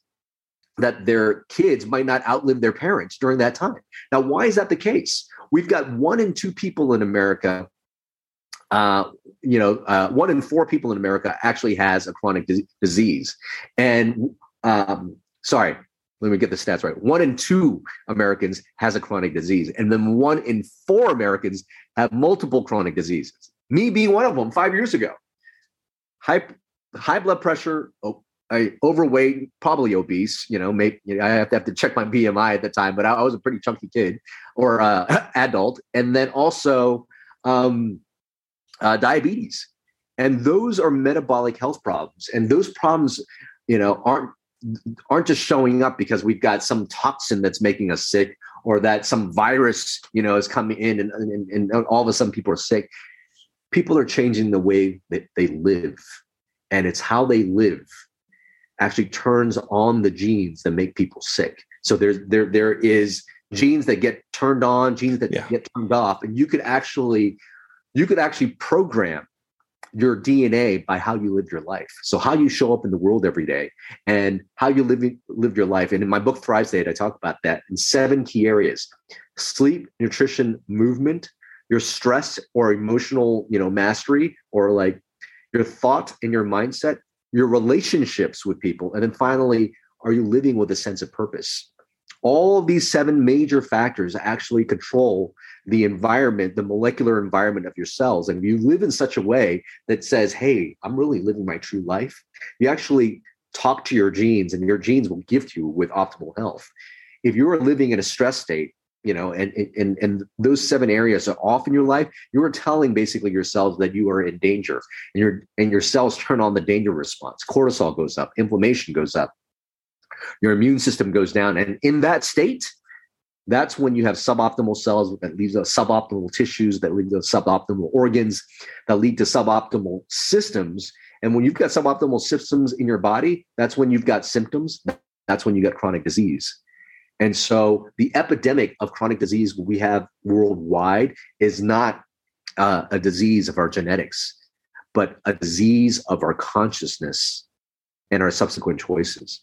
that their kids might not outlive their parents during that time. Now, why is that the case? We've got one in two people in America. Uh, you know, uh, one in four people in America actually has a chronic dis- disease, and um, sorry, let me get the stats right. One in two Americans has a chronic disease, and then one in four Americans have multiple chronic diseases. Me being one of them five years ago. High high blood pressure, o- I overweight, probably obese. You know, maybe you know, I have to have to check my BMI at the time, but I, I was a pretty chunky kid or uh, <coughs> adult, and then also um, uh, diabetes, and those are metabolic health problems, and those problems, you know, aren't aren't just showing up because we've got some toxin that's making us sick or that some virus, you know, is coming in and, and, and all of a sudden people are sick. People are changing the way that they live. And it's how they live actually turns on the genes that make people sick. So there's there there is hmm. genes that get turned on, genes that Yeah. get turned off, and you could actually you could actually program your DNA by how you live your life. So how you show up in the world every day and how you live live your life. And in my book Thrive State, I talk about that in seven key areas: sleep, nutrition, movement, your stress or emotional, you know, mastery, or like your thought and your mindset, your relationships with people, and then finally, are you living with a sense of purpose? all of these seven major factors actually control the environment, the molecular environment of your cells. And if you live in such a way that says, hey, I'm really living my true life, you actually talk to your genes and your genes will gift you with optimal health. If you are living in a stress state, you know, and, and, and those seven areas are off in your life, you are telling basically your cells that you are in danger and your, and your cells turn on the danger response. Cortisol goes up, inflammation goes up, your immune system goes down. And in that state, that's when you have suboptimal cells that lead to suboptimal tissues, that lead to suboptimal organs, that lead to suboptimal systems. And when you've got suboptimal systems in your body, that's when you've got symptoms. That's when you get chronic disease. And so the epidemic of chronic disease we have worldwide is not uh, a disease of our genetics, but a disease of our consciousness and our subsequent choices.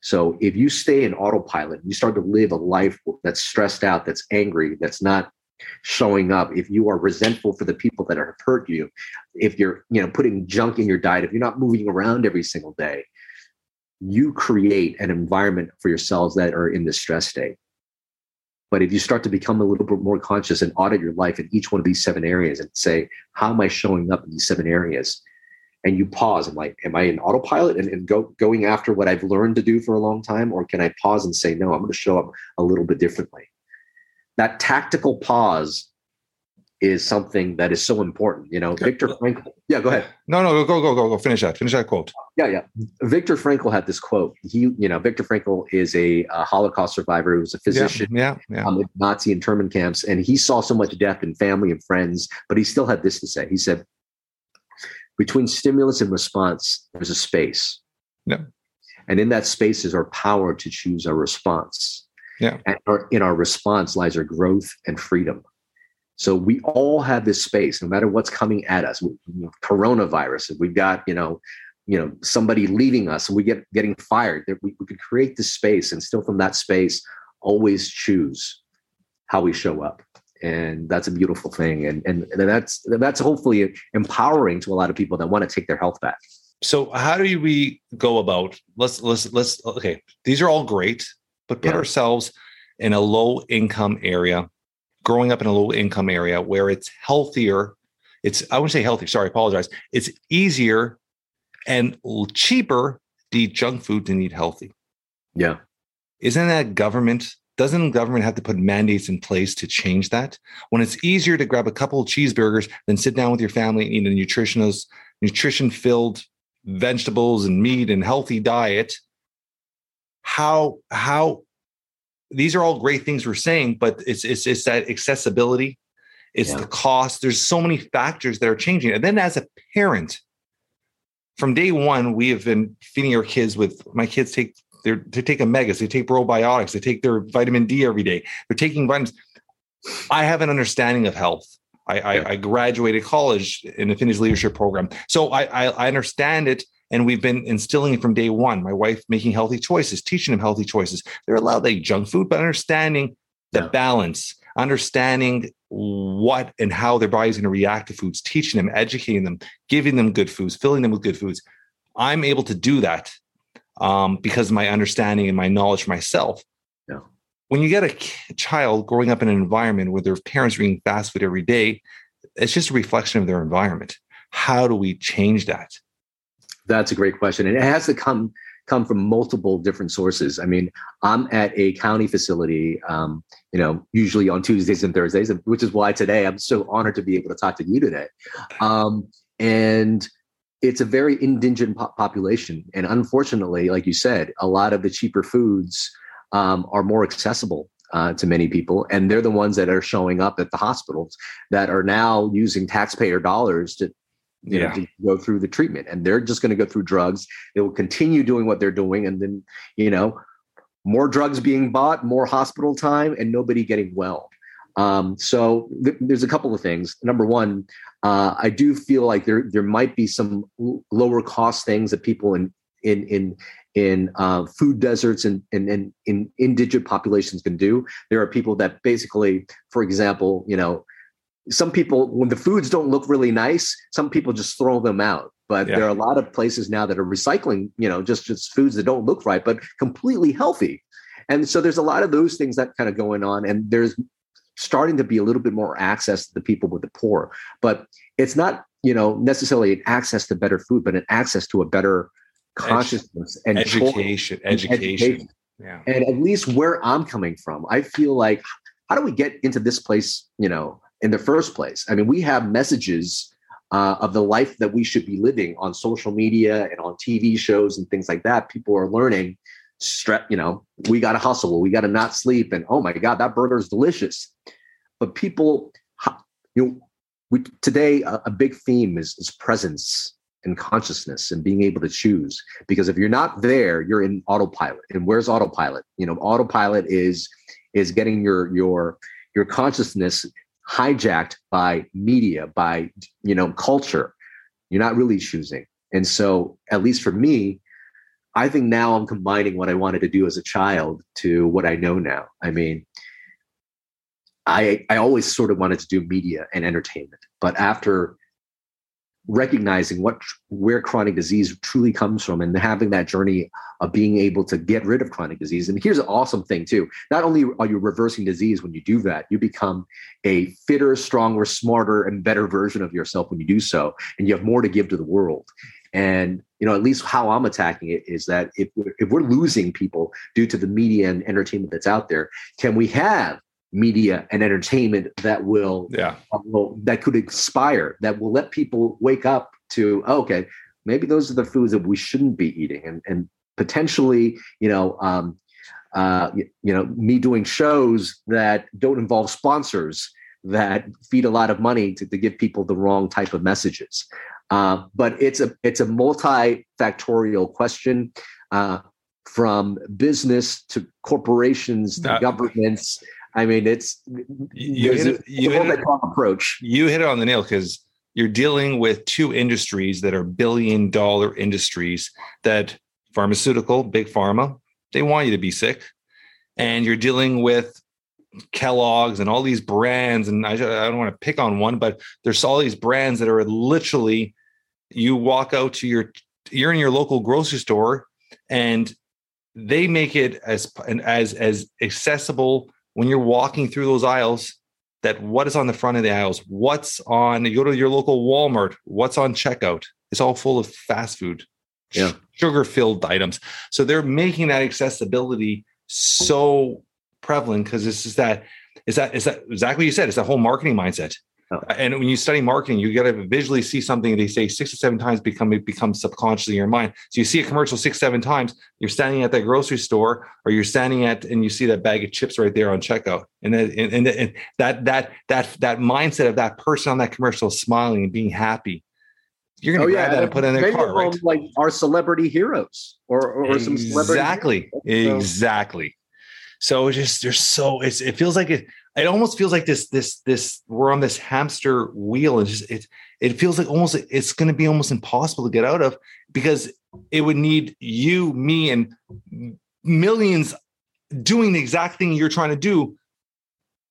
So if you stay in autopilot, you start to live a life that's stressed out, that's angry, that's not showing up, if you are resentful for the people that have hurt you, if you're, you know, putting junk in your diet, if you're not moving around every single day, you create an environment for yourselves that are in this stress state. But if you start to become a little bit more conscious and audit your life in each one of these seven areas and say, how am I showing up in these seven areas? and you pause. Am I am I in autopilot and, and go going after what I've learned to do for a long time, or can I pause and say, no, I'm going to show up a little bit differently? That tactical pause is something that is so important. You know, Viktor Frankl. Yeah, go ahead. No, no, go, go, go, go. Finish that. Finish that quote. Yeah, yeah. Viktor Frankl had this quote. He, you know, Viktor Frankl is a, a Holocaust survivor who was a physician. Yeah, yeah. yeah. Um, Nazi internment camps, and he saw so much death in family and friends, but he still had this to say. He said, between stimulus and response, there's a space. Yeah. And in that space is our power to choose our response. Yeah. And our, in our response lies our growth and freedom. So we all have this space, no matter what's coming at us. Coronavirus, if we've got, you know, you know, somebody leaving us and we get getting fired, that we, we could create this space and still from that space always choose how we show up and that's a beautiful thing and and that's that's hopefully empowering to a lot of people that want to take their health back so how do we go about let's let's let's okay these are all great but put yeah. ourselves in a low income area growing up in a low income area where it's healthier it's i wouldn't say healthy sorry I apologize. It's easier and cheaper to eat junk food than eat healthy. Yeah. Isn't that government doesn't government have to put mandates in place to change that? When it's easier to grab a couple of cheeseburgers than sit down with your family and eat a nutritionist, nutrition filled vegetables and meat and healthy diet, how how these are all great things we're saying, but it's it's it's that accessibility, it's yeah. the cost. There's so many factors that are changing. And then as a parent, from day one, we have been feeding our kids with my kids take they're, they take omegas, they take probiotics, they take their vitamin D every day. They're taking vitamins. I have an understanding of health. I, I, I graduated college in the Finnish leadership program. So I, I, I understand it and we've been instilling it from day one. My wife making healthy choices, teaching them healthy choices. They're allowed to eat junk food, but understanding the yeah. balance, understanding what and how their body's going to react to foods, teaching them, educating them, giving them good foods, filling them with good foods. I'm able to do that um, because of my understanding and my knowledge myself. Yeah. When you get a child growing up in an environment where their parents are eating fast food every day, it's just a reflection of their environment. How do we change that? That's a great question, and it has to come come from multiple different sources. I mean, I'm at a county facility, um, you know, usually on Tuesdays and Thursdays, which is why today I'm so honored to be able to talk to you today. Um, and it's a very indigent po- population. And unfortunately, like you said, a lot of the cheaper foods um, are more accessible uh, to many people. And they're the ones that are showing up at the hospitals that are now using taxpayer dollars to, you yeah. know, to go through the treatment. And they're just going to go through drugs. They will continue doing what they're doing. And then, you know, more drugs being bought, more hospital time, and nobody getting well. Um, so th- there's a couple of things. Number one, uh, I do feel like there there might be some l- lower cost things that people in in in in uh, food deserts and, and, and in indigent populations can do. There are people that basically, for example, you know, some people when the foods don't look really nice, some people just throw them out. But yeah. there are a lot of places now that are recycling, you know, just just foods that don't look right, but completely healthy and so there's a lot of those things that kind of going on, and there's starting to be a little bit more access to the people with the poor. But it's not, you know, necessarily an access to better food, but an access to a better consciousness and education, education. education. Yeah. And at least where I'm coming from, I feel like how do we get into this place, you know, in the first place? I mean, we have messages uh, of the life that we should be living on social media and on TV shows and things like that. People are learning, strep, you know, we got to hustle, we got to not sleep, and oh my god, that burger is delicious. But people, you know, we today a, a big theme is, is presence and consciousness and being able to choose. Because if you're not there, you're in autopilot. And where's autopilot? You know, autopilot is is getting your your your consciousness hijacked by media, by you know, culture. You're not really choosing. And so, at least for me, I think now I'm combining what I wanted to do as a child to what I know now. I mean, I I always sort of wanted to do media and entertainment, but after recognizing what where chronic disease truly comes from and having that journey of being able to get rid of chronic disease. And here's an awesome thing too. Not only are you reversing disease when you do that you become a fitter stronger smarter and better version of yourself when you do so. And you have more to give to the world. And you know at least how i'm attacking it is that if, if we're losing people due to the media and entertainment that's out there can we have media and entertainment that will, yeah. will that could inspire that will let people wake up to oh, okay maybe those are the foods that we shouldn't be eating and and potentially you know um, uh, you, you know me doing shows that don't involve sponsors that feed a lot of money to, to give people the wrong type of messages uh, but it's a it's a multifactorial question uh, from business to corporations to governments I mean, it's you hit, it, you hit it, approach. You hit it on the nail because you're dealing with two industries that are billion dollar industries that pharmaceutical, big pharma, they want you to be sick. And you're dealing with Kellogg's and all these brands. And I, I don't want to pick on one, but there's all these brands that are literally you walk out to your, you're in your local grocery store and they make it as and as as accessible when you're walking through those aisles that what is on the front of the aisles what's on you go to your local walmart what's on checkout it's all full of fast food yeah. sugar filled items so they're making that accessibility so prevalent because it's just that is that is that exactly what you said it's that whole marketing mindset Oh. And when you study marketing, you got to visually see something they say six or seven times become it becomes subconsciously in your mind. So you see a commercial six, seven times, you're standing at that grocery store or you're standing at and you see that bag of chips right there on checkout. And, then, and, and, and that that that that mindset of that person on that commercial smiling and being happy. You're gonna oh, grab yeah. that and put it in their car, right? Like our celebrity heroes or, or exactly. some celebrity Exactly. Exactly. So it's just there's so it's it feels like it it almost feels like this this this we're on this hamster wheel and just it it feels like almost it's going to be almost impossible to get out of because it would need you me and millions doing the exact thing you're trying to do.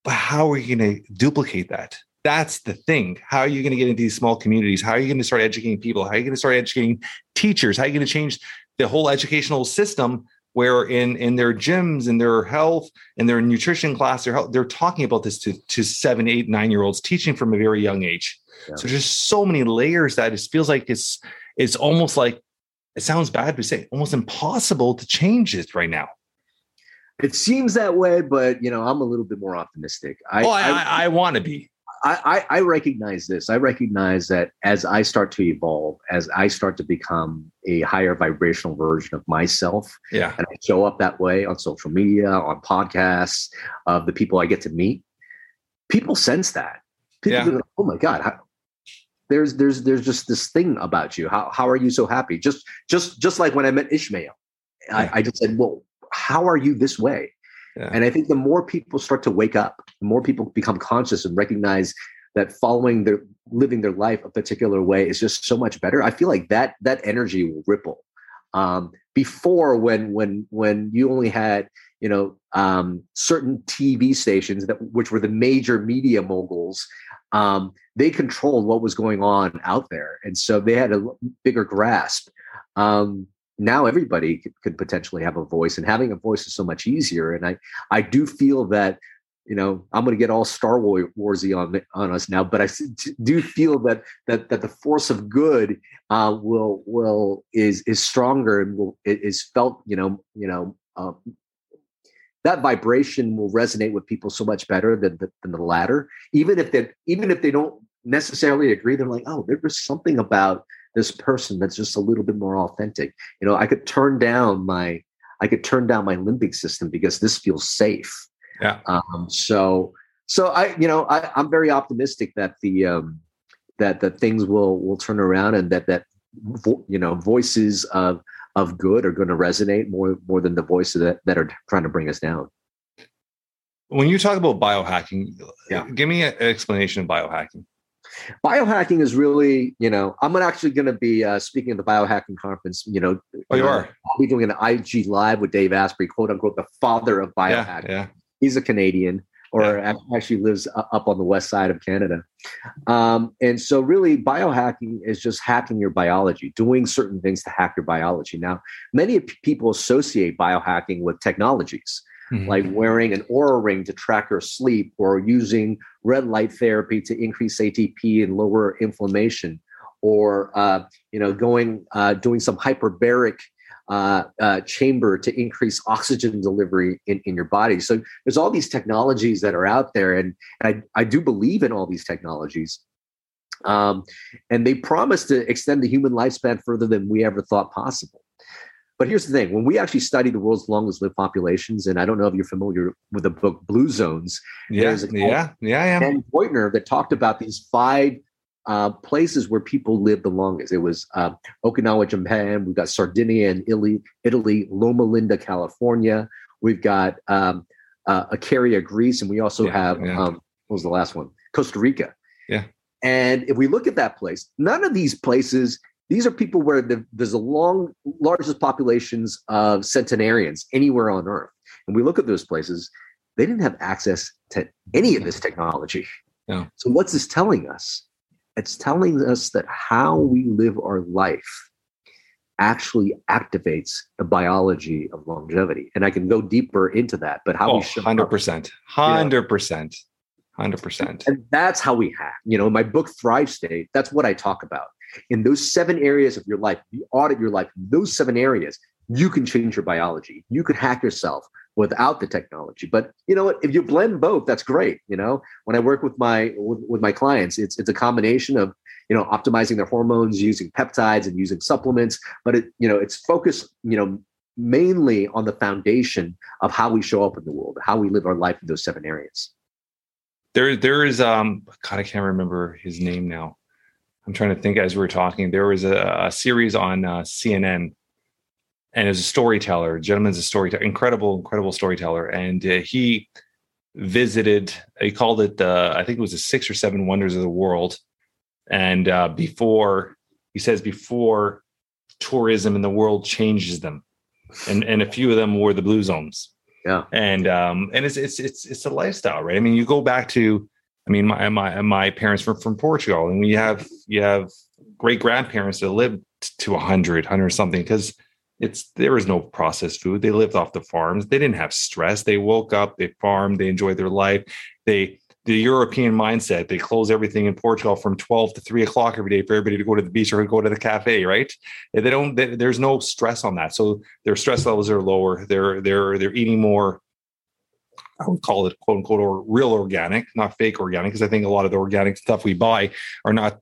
But how are you going to duplicate that? That's the thing. How are you going to get into these small communities? How are you going to start educating people? How are you going to start educating teachers? How are you going to change the whole educational system where in in their gyms and their health and their nutrition class their health, they're talking about this to to seven eight nine year olds teaching from a very young age. Yeah. so there's so many layers that it feels like it's it's almost like it sounds bad to say almost impossible to change it right now. It seems that way but you know i'm a little bit more optimistic. I well, i, I, I want to be I, I, recognize this. I recognize that as I start to evolve, as I start to become a higher vibrational version of myself, yeah, and I show up that way on social media, on podcasts, of the people I get to meet, people sense that. People yeah. go, oh my god, how, there's there's there's just this thing about you. How how are you so happy? Just just just like when I met Ishmael, yeah. I, I just said, well, how are you this way? And I think the more people start to wake up, the more people become conscious and recognize that following their living their life a particular way is just so much better. I feel like that that energy will ripple. Um, before, when when when you only had you know um, certain TV stations that which were the major media moguls, um, they controlled what was going on out there, and so they had a bigger grasp. Um, now everybody could, potentially have a voice and having a voice is so much easier and i i do feel that you know i'm going to get all star warsy on on us now but i do feel that that that the force of good uh, will will is is stronger and will is felt you know you know uh, that vibration will resonate with people so much better than the, than the latter. Even if they even if they don't necessarily agree they're like oh there's something about this person that's just a little bit more authentic. You know i could turn down my i could turn down my limbic system because this feels safe. Yeah. Um, so so i you know I, i'm very optimistic that the um that that things will will turn around and that that vo- you know voices of of good are going to resonate more more than the voices that, that are trying to bring us down. When you talk about biohacking yeah. give me an explanation of biohacking biohacking is really, you know, I'm actually going to be uh, speaking at the biohacking conference. You know, oh, you are. I'll be doing an IG live with Dave Asprey, quote unquote, the father of biohacking. Yeah, yeah. He's a Canadian, or yeah. actually lives up on the west side of Canada. Um, and so, really, biohacking is just hacking your biology, doing certain things to hack your biology. Now, many people associate biohacking with technologies mm-hmm. like wearing an Oura ring to track your sleep or using red light therapy to increase ATP and lower inflammation or uh, you know going uh, doing some hyperbaric uh, uh, chamber to increase oxygen delivery in, in your body. So there's all these technologies that are out there, and, and I, I do believe in all these technologies. Um, and they promise to extend the human lifespan further than we ever thought possible. But here's the thing: when we actually study the world's longest lived populations, and I don't know if you're familiar with the book Blue Zones. Yeah, yeah, yeah, I am. And Buettner that talked about these five uh, places where people live the longest. It was uh, Okinawa, Japan. We've got Sardinia in Italy, Italy, Loma Linda, California. We've got um, uh, Icaria, Greece, and we also yeah, have yeah. Um, what was the last one? Costa Rica. Yeah. And if we look at that place, none of these places these are people where the, there's a long, largest populations of centenarians anywhere on Earth. And we look at those places, they didn't have access to any of this technology. No. So what's this telling us? It's telling us that how we live our life actually activates the biology of longevity. And I can go deeper into that, but how oh, we show 100%. 100%. 100%. And that's how we hack. You know, my book Thrive State, that's what I talk about in those seven areas of your life, you audit your life, those seven areas, you can change your biology. You could hack yourself without the technology. But you know what? If you blend both, that's great. You know, when I work with my with, with my clients, it's it's a combination of you know optimizing their hormones, using peptides, and using supplements. But it you know it's focused you know mainly on the foundation of how we show up in the world, how we live our life in those seven areas. There, there is um, God, I can't remember his name now. I'm trying to think as we were talking. There was a, a series on uh, CNN, and as a storyteller, gentleman's a storyteller, incredible, incredible storyteller, and uh, he visited. He called it, uh, I think it was the six or seven wonders of the world. And uh, before he says, before tourism in the world changes them, and and a few of them were the blue zones. Yeah, and um, and it's it's it's it's a lifestyle, right? I mean, you go back to I mean, my my my parents were from Portugal, and we have you have great grandparents that lived to 100, 100 something because it's there was no processed food. They lived off the farms. They didn't have stress. They woke up, they farmed, they enjoyed their life. They the European mindset. They close everything in Portugal from 12 to 3 o'clock every day for everybody to go to the beach or go to the cafe, right? They don't, they, there's no stress on that. So their stress levels are lower. They're, they're, they're eating more I would call it quote unquote or real organic, not fake organic, because I think a lot of the organic stuff we buy are not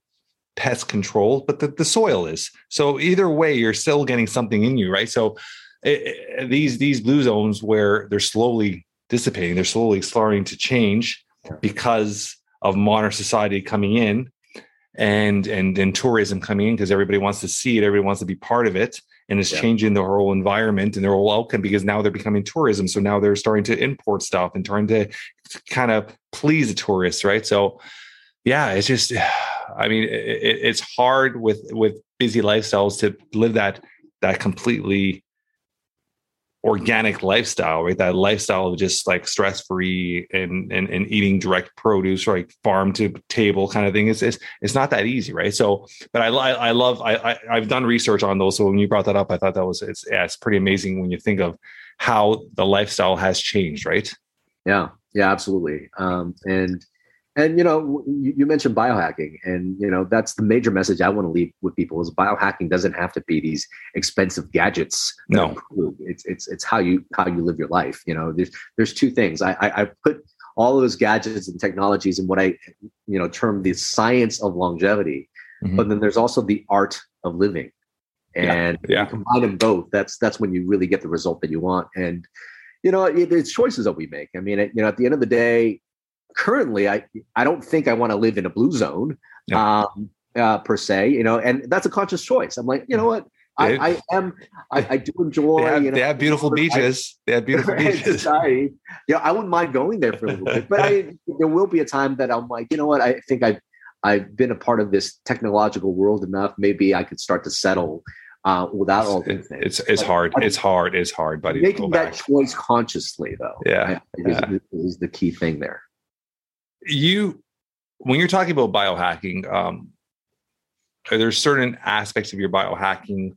pest controlled, but the, the soil is. So either way, you're still getting something in you, right? So it, it, these these blue zones where they're slowly dissipating, they're slowly starting to change because of modern society coming in and and and tourism coming in because everybody wants to see it, everybody wants to be part of it and it's yeah. changing their whole environment and their whole outcome because now they're becoming tourism. So now they're starting to import stuff and trying to kind of please the tourists, right? So yeah, it's just, <sighs> I mean, it, it's hard with with busy lifestyles to live that that completely organic lifestyle, right? That lifestyle of just like stress free and, and and eating direct produce, right? Farm to table kind of thing. It's it's, it's not that easy, right? So, but I I, I love I, I have done research on those. So when you brought that up, I thought that was it's yeah, it's pretty amazing when you think of how the lifestyle has changed, right? Yeah, yeah, absolutely. Um, and and you know, you, you, mentioned biohacking, and you know that's the major message I want to leave with people: is biohacking doesn't have to be these expensive gadgets. No, it's it's it's how you how you live your life. You know, there's there's two things. I I, I put all of those gadgets and technologies in what I you know term the science of longevity, mm-hmm. but then there's also the art of living, and yeah. Yeah. combine them both. That's that's when you really get the result that you want. And you know, it, it's choices that we make. I mean, it, you know, at the end of the day, currently I I don't think I want to live in a blue zone yeah. um, uh, per se, you know, and that's a conscious choice. I'm like, you know what? I, I, am. I, I, do enjoy. They have, you know, they have beautiful <laughs> beaches. I, they have beautiful <laughs> beaches. I, yeah, I wouldn't mind going there for a little bit, but I, <laughs> there will be a time that I'm like, you know what? I think I've I've been a part of this technological world enough. Maybe I could start to settle uh, without all these things. It's it's hard. It's hard. It's hard, buddy. Making that choice consciously, though, yeah, is, yeah. is the key thing there you when you're talking about biohacking um are there certain aspects of your biohacking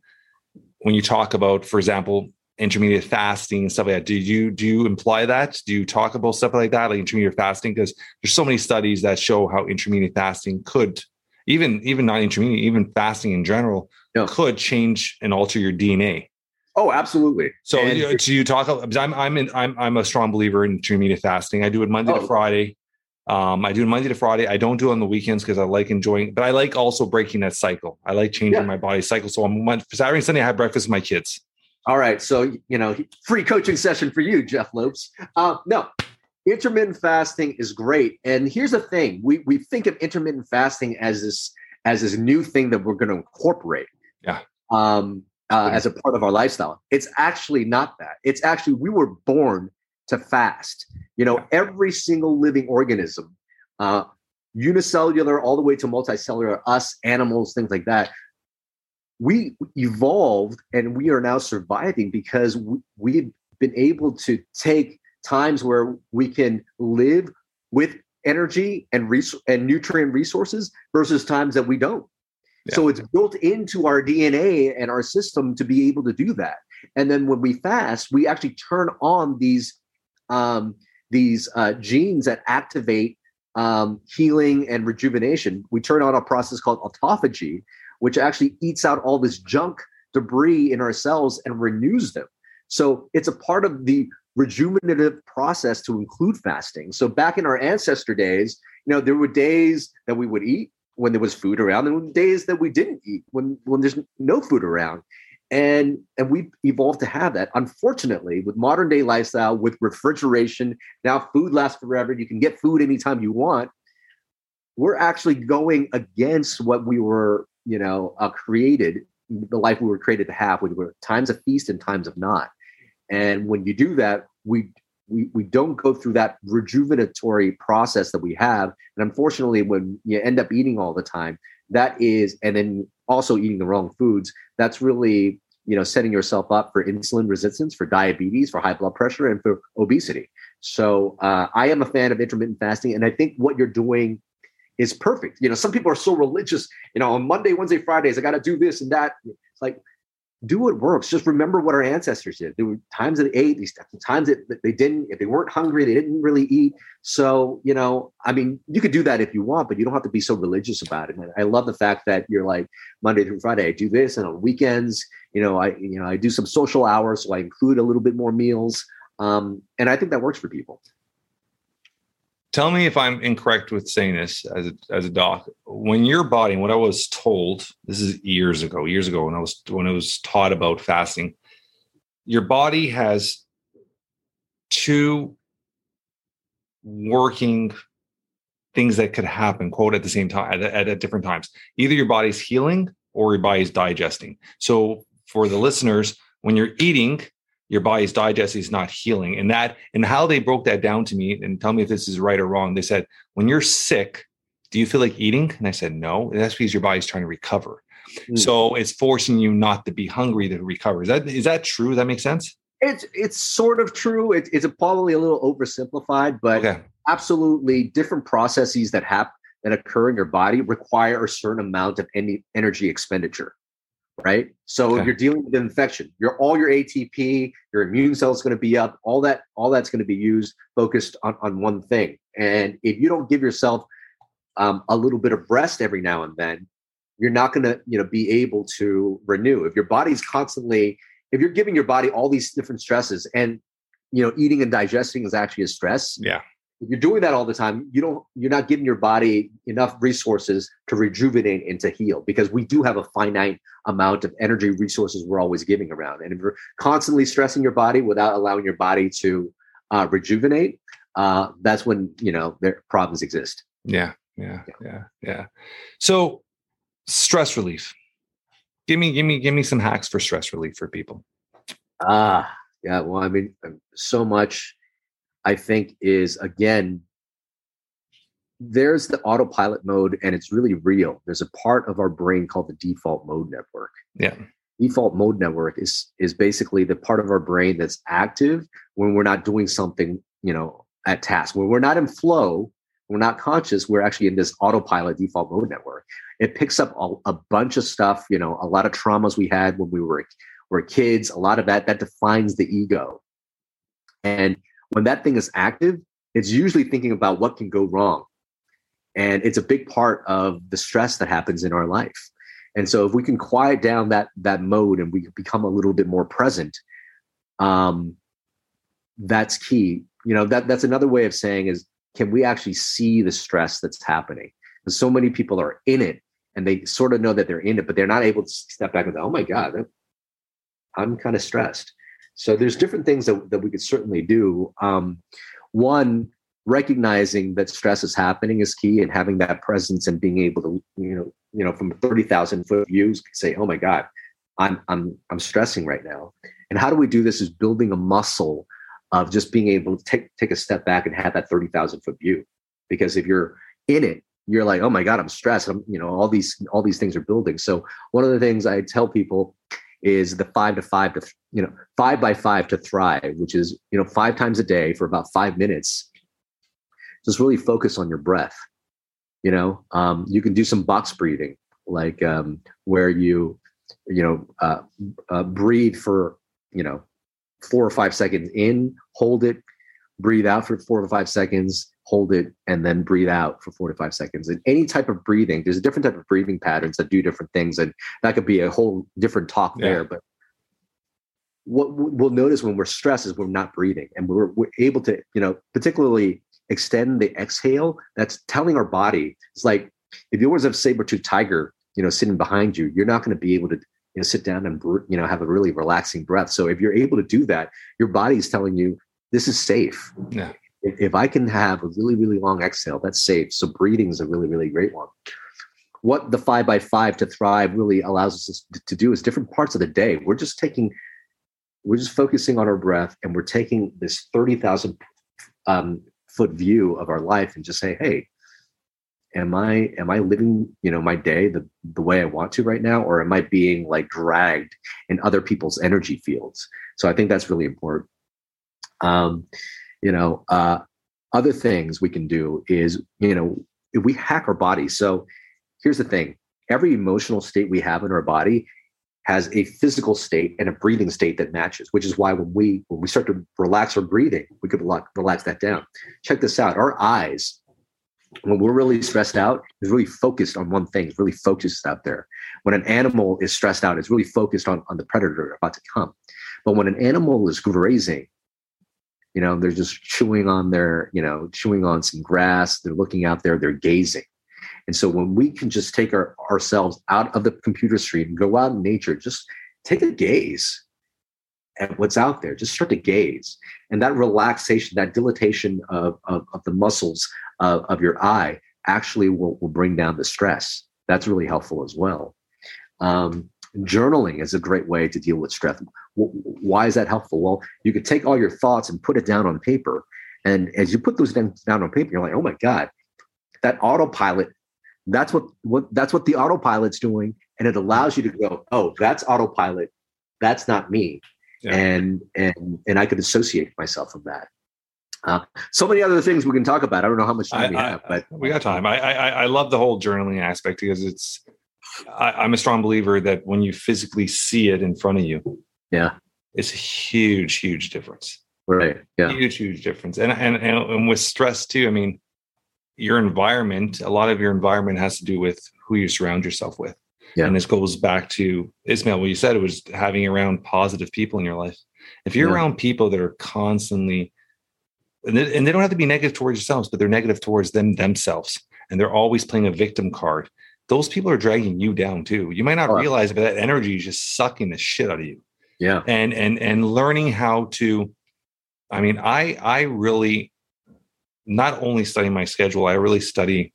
when you talk about for example intermediate fasting and stuff like that do you do you imply that do you talk about stuff like that like intermediate fasting because there's so many studies that show how intermediate fasting could even even not intermediate even fasting in general yeah. could change and alter your dna Oh, absolutely. So, and, do you talk? I'm I'm in, I'm I'm a strong believer in intermediate fasting. I do it Monday oh, to Friday. Um, I do Monday to Friday. I don't do it on the weekends because I like enjoying, but I like also breaking that cycle. I like changing yeah. my body cycle. So on Saturday and Sunday, I have breakfast with my kids. All right. So, you know, free coaching session for you, Jeff Lopes. Uh, no, intermittent fasting is great. And here's the thing we, we think of intermittent fasting as this, as this new thing that we're going to incorporate. Yeah. Um, uh, as a part of our lifestyle. It's actually not that. It's actually, we were born to fast. You know, every single living organism, uh, unicellular all the way to multicellular, us, animals, things like that, we evolved and we are now surviving because we, we've been able to take times where we can live with energy and res- and nutrient resources versus times that we don't. Yeah. So it's built into our DNA and our system to be able to do that. And then when we fast, we actually turn on these um, these uh, genes that activate um, healing and rejuvenation. We turn on a process called autophagy, which actually eats out all this junk debris in our cells and renews them. So it's a part of the rejuvenative process to include fasting. So back in our ancestor days, you know, there were days that we would eat when there was food around, and days that we didn't eat when when there's no food around and and we evolved to have that. Unfortunately with modern day lifestyle with refrigeration now food lasts forever you can get food anytime you want we're actually going against what we were you know uh, created the life we were created to have which were times of feast and times of not. And when you do that we we, we don't go through that rejuvenatory process that we have. And unfortunately when you end up eating all the time that is and then also eating the wrong foods that's really you know setting yourself up for insulin resistance for diabetes for high blood pressure and for obesity. So uh, i am a fan of intermittent fasting and i think what you're doing is perfect. You know some people are so religious you know on monday wednesday fridays i got to do this and that. It's like do what works. Just remember what our ancestors did. There were times that they ate, these times that they didn't. If they weren't hungry, they didn't really eat. So, you know, I mean, you could do that if you want, but you don't have to be so religious about it. And I love the fact that you're like Monday through Friday, I do this, and on weekends, you know, I you know I do some social hours, so I include a little bit more meals, um, and I think that works for people tell me if I'm incorrect with saying this as a, as a doc. When your body, what I was told, this is years ago, years ago when I was when I was taught about fasting, your body has two working things that could happen, quote, at the same time at, at, at different times. Either your body's healing or your body's digesting. So for the listeners, when you're eating, your body's digesting is not healing. And that and how they broke that down to me and tell me if this is right or wrong. They said, when you're sick, do you feel like eating? And I said, no. And that's because your body's trying to recover. Mm. So it's forcing you not to be hungry to recover. Is that is that true? Does that make sense? It's it's sort of true. It, it's probably a little oversimplified, but Okay. absolutely different processes that happen that occur in your body require a certain amount of any energy expenditure. Right. So Okay. if you're dealing with an infection, your all your ATP, your immune cells going to be up, all that, all that's going to be used focused on, on one thing. And if you don't give yourself um, a little bit of rest every now and then, you're not going to, you know, be able to renew. If your body's constantly, if you're giving your body all these different stresses, and you know, eating and digesting is actually a stress. Yeah. If you're doing that all the time, you don't, you're not giving your body enough resources to rejuvenate and to heal because we do have a finite amount of energy resources we're always giving around. And if you're constantly stressing your body without allowing your body to uh, rejuvenate, uh, that's when you know their problems exist. Yeah, yeah, yeah, yeah. So, stress relief. Give me, give me, give me some hacks for stress relief for people. Ah, yeah. Well, I mean, so much. I think is again. There's the autopilot mode, and it's really real. There's a part of our brain called the default mode network. Yeah, Default mode network is is basically the part of our brain that's active when we're not doing something, you know, at task. When we're not in flow, we're not conscious. We're actually in this autopilot default mode network. It picks up a, a bunch of stuff. You know, a lot of traumas we had when we were were kids. A lot of that that defines the ego. And when that thing is active, it's usually thinking about what can go wrong. And it's a big part of the stress that happens in our life. And so if we can quiet down that that mode and we become a little bit more present, um, that's key. You know, that that's another way of saying is can we actually see the stress that's happening? Because so many people are in it and they sort of know that they're in it, but they're not able to step back and go, oh my God, I'm kind of stressed. So there's different things that, that we could certainly do. Um, one, recognizing that stress is happening is key and having that presence and being able to, you know, you know, from 30,000 foot views, say, oh my God, I'm, I'm, I'm stressing right now. And how do we do this is building a muscle of just being able to take, take a step back and have that 30,000 foot view. Because if you're in it, you're like, oh my God, I'm stressed. I'm, you know, all these, all these things are building. So one of the things I tell people is the five to five to, you know, five by five to thrive, which is, you know, five times a day for about five minutes. Just really focus on your breath. You know, um, you can do some box breathing, like um, where you, you know, uh, uh, breathe for, you know, four or five seconds in, hold it, breathe out for four or five seconds, hold it, and then breathe out for four to five seconds. And any type of breathing, there's a different type of breathing patterns that do different things. And that could be a whole different talk Yeah. there. But what we'll notice when we're stressed is we're not breathing and we're, we're able to, you know, particularly extend the exhale. That's telling our body, it's like if you always have saber-tooth tiger, you know, sitting behind you, you're not going to be able to you know, sit down and you know have a really relaxing breath. So if you're able to do that, your body is telling you this is safe. Yeah. If, I can have a really really long exhale, that's safe. So breathing is a really really great one. What the five by five to thrive really allows us to- do is different parts of the day. We're just taking, we're just focusing on our breath, and we're taking this thirty thousand um, foot view of our life, and just say, hey, am i am i living you know my day the the way i want to right now or am i being like dragged in other people's energy fields so i think that's really important um you know uh other things we can do is you know if we hack our body. So here's the thing. Every emotional state we have in our body has a physical state and a breathing state that matches which is why when we when we start to relax our breathing we could relax, that down. Check this out. Our eyes when we're really stressed out, is really focused on one thing, it's really focused out there. When an animal is stressed out, it's really focused on, on the predator about to come. But when an animal is grazing, you know, they're just chewing on their, you know, chewing on some grass, they're looking out there, they're gazing. And so when we can just take our, ourselves out of the computer screen, go out in nature, just take a gaze at what's out there, just start to gaze. And that relaxation, that dilatation of, of, of the muscles of, of your eye actually will, will bring down the stress. That's really helpful as well. Um, journaling is a great way to deal with stress. Why is that helpful? Well, you could take all your thoughts and put it down on paper. And as you put those things down on paper, you're like, oh my God, that autopilot, that's what, what that's what the autopilot's doing. And it allows you to go, oh, that's autopilot. That's not me. yeah. and and and I could associate myself with that. Uh, so many other things we can talk about. I don't know how much time I, we have, but we got time. I, I, I love the whole journaling aspect because it's. I, am a strong believer that when you physically see it in front of you, yeah, it's a huge, huge difference. Right. Yeah. Huge, huge difference. And and and, with stress too. I mean, your environment. A lot of your environment has to do with who you surround yourself with. Yeah. And this goes back to Ismail. What you said it was having around positive people in your life. If you're yeah. around people that are constantly and they, and they don't have to be negative towards yourselves, but they're negative towards them themselves, and they're always playing a victim card. Those people are dragging you down too. You might not realize, but that energy is just sucking the shit out of you. Yeah, and and and learning how to. I mean, I I really not only study my schedule, I really study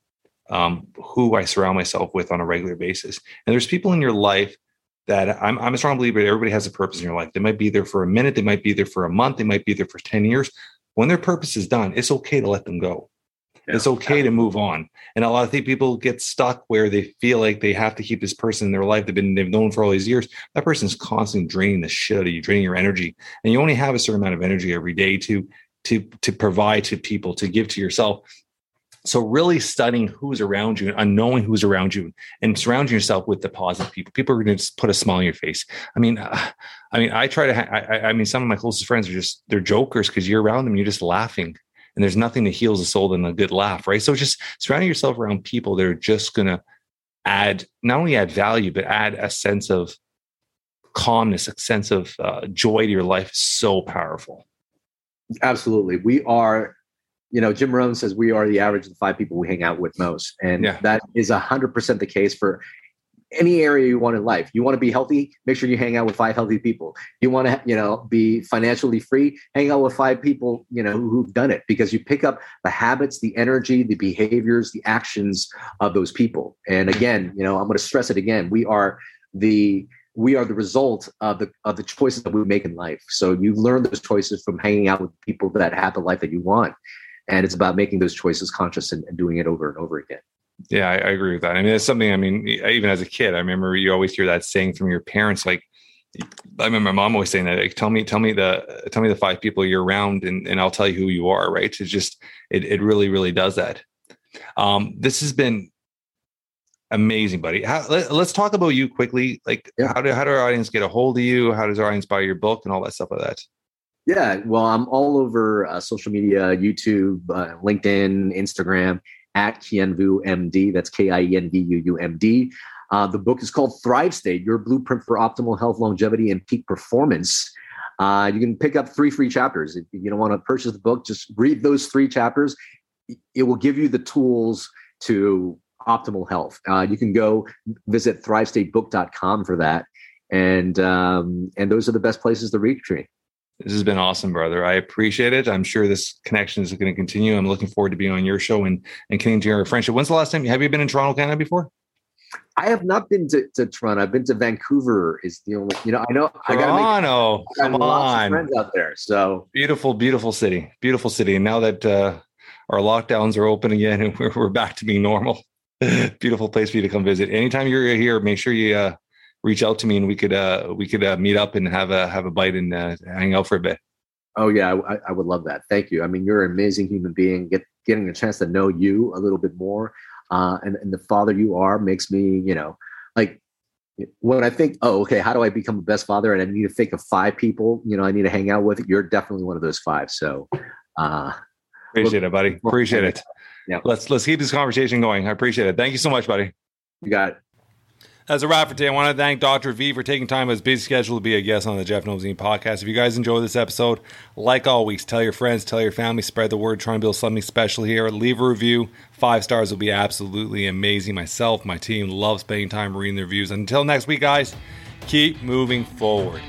um, who I surround myself with on a regular basis. And there's people in your life that I'm, I'm a strong believer everybody has a purpose in your life. They might be there for a minute, they might be there for a month, they might be there for 10 years, when their purpose is done, it's okay to let them go. Yeah. It's okay to move on. And a lot of people get stuck where they feel like they have to keep this person in their life they've been they've known for all these years. That person's constantly draining the shit out of you, draining your energy. And you only have a certain amount of energy every day to to to provide to people, to give to yourself. So really studying who's around you and knowing who's around you and surrounding yourself with the positive people. People are going to just put a smile on your face. I mean, uh, I mean, I try to. Ha- I, I, mean, some of my closest friends are just they're jokers because you're around them, you're just laughing, and there's nothing that heals a soul than a good laugh, right? So just surrounding yourself around people that are just going to add not only add value but add a sense of calmness, a sense of uh, joy to your life is so powerful. Absolutely, we are you know, Jim Rohn says we are the average of the five people we hang out with most. And yeah. that is 100% the case for any area you want in life. You want to be healthy, make sure you hang out with five healthy people. You want to, you know, be financially free, hang out with five people, you know, who've done it because you pick up the habits, the energy, the behaviors, the actions of those people. And again, you know, I'm going to stress it again. We are the we are the result of the of the choices that we make in life. So you learn those choices from hanging out with people that have the life that you want and it's about making those choices conscious and, and doing it over and over again yeah I, I, agree with that. I mean it's something i mean even as a kid i remember you always hear that saying from your parents like i remember my mom always saying that like, tell me tell me the tell me the five people you're around and, and i'll tell you who you are right? It's just it, it really really does that. Um this has been amazing buddy. How, let, us talk about you quickly. Like yeah. how do how do our audience get a hold of you? How does our audience buy your book and all that stuff like that? Yeah, well, I'm all over uh, social media, YouTube, uh, LinkedIn, Instagram at Kienvu MD. That's K I E N V U U M D. Uh, the book is called Thrive State: Your Blueprint for Optimal Health, Longevity, and Peak Performance. Uh, you can pick up three free chapters. If you don't want to purchase the book, just read those three chapters. It will give you the tools to optimal health. Uh, you can go visit thrivestatebook.com for that, and um, and those are the best places to reach me. This has been awesome, brother. I appreciate it. I'm sure this connection is going to continue. I'm looking forward to being on your show and and continuing our friendship. When's the last time? Have you been in Toronto, Canada before? I have not been to, to Toronto. I've been to Vancouver. Is the only you know I know I got Toronto. Come on, friends out there. So beautiful, beautiful city, beautiful city. And now that uh, our lockdowns are open again and <laughs> we're, we're back to being normal, <laughs> beautiful place for you to come visit. Anytime you're here, make sure you uh, reach out to me and we could uh we could uh, meet up and have a have a bite and uh, hang out for a bit. Oh yeah, I, I, would love that. Thank you. I mean, you're an amazing human being. Get getting a chance to know you a little bit more, uh, and and the father you are makes me, you know, like when I think, oh, okay, how do I become the best father? And I need to think of five people, you know, I need to hang out with. You're definitely one of those five. So, uh, appreciate it, buddy. Appreciate it. Yeah. Let's let's keep this conversation going. I appreciate it. Thank you so much, buddy. You got it. As a wrap for today, I want to thank Dr. V for taking time his busy schedule to be a guest on the Jeff Knows podcast. If you guys enjoyed this episode, like always, tell your friends, tell your family, spread the word, trying to build something special here. Leave a review. Five stars will be absolutely amazing. Myself, my team love spending time reading the reviews. Until next week, guys, keep moving forward.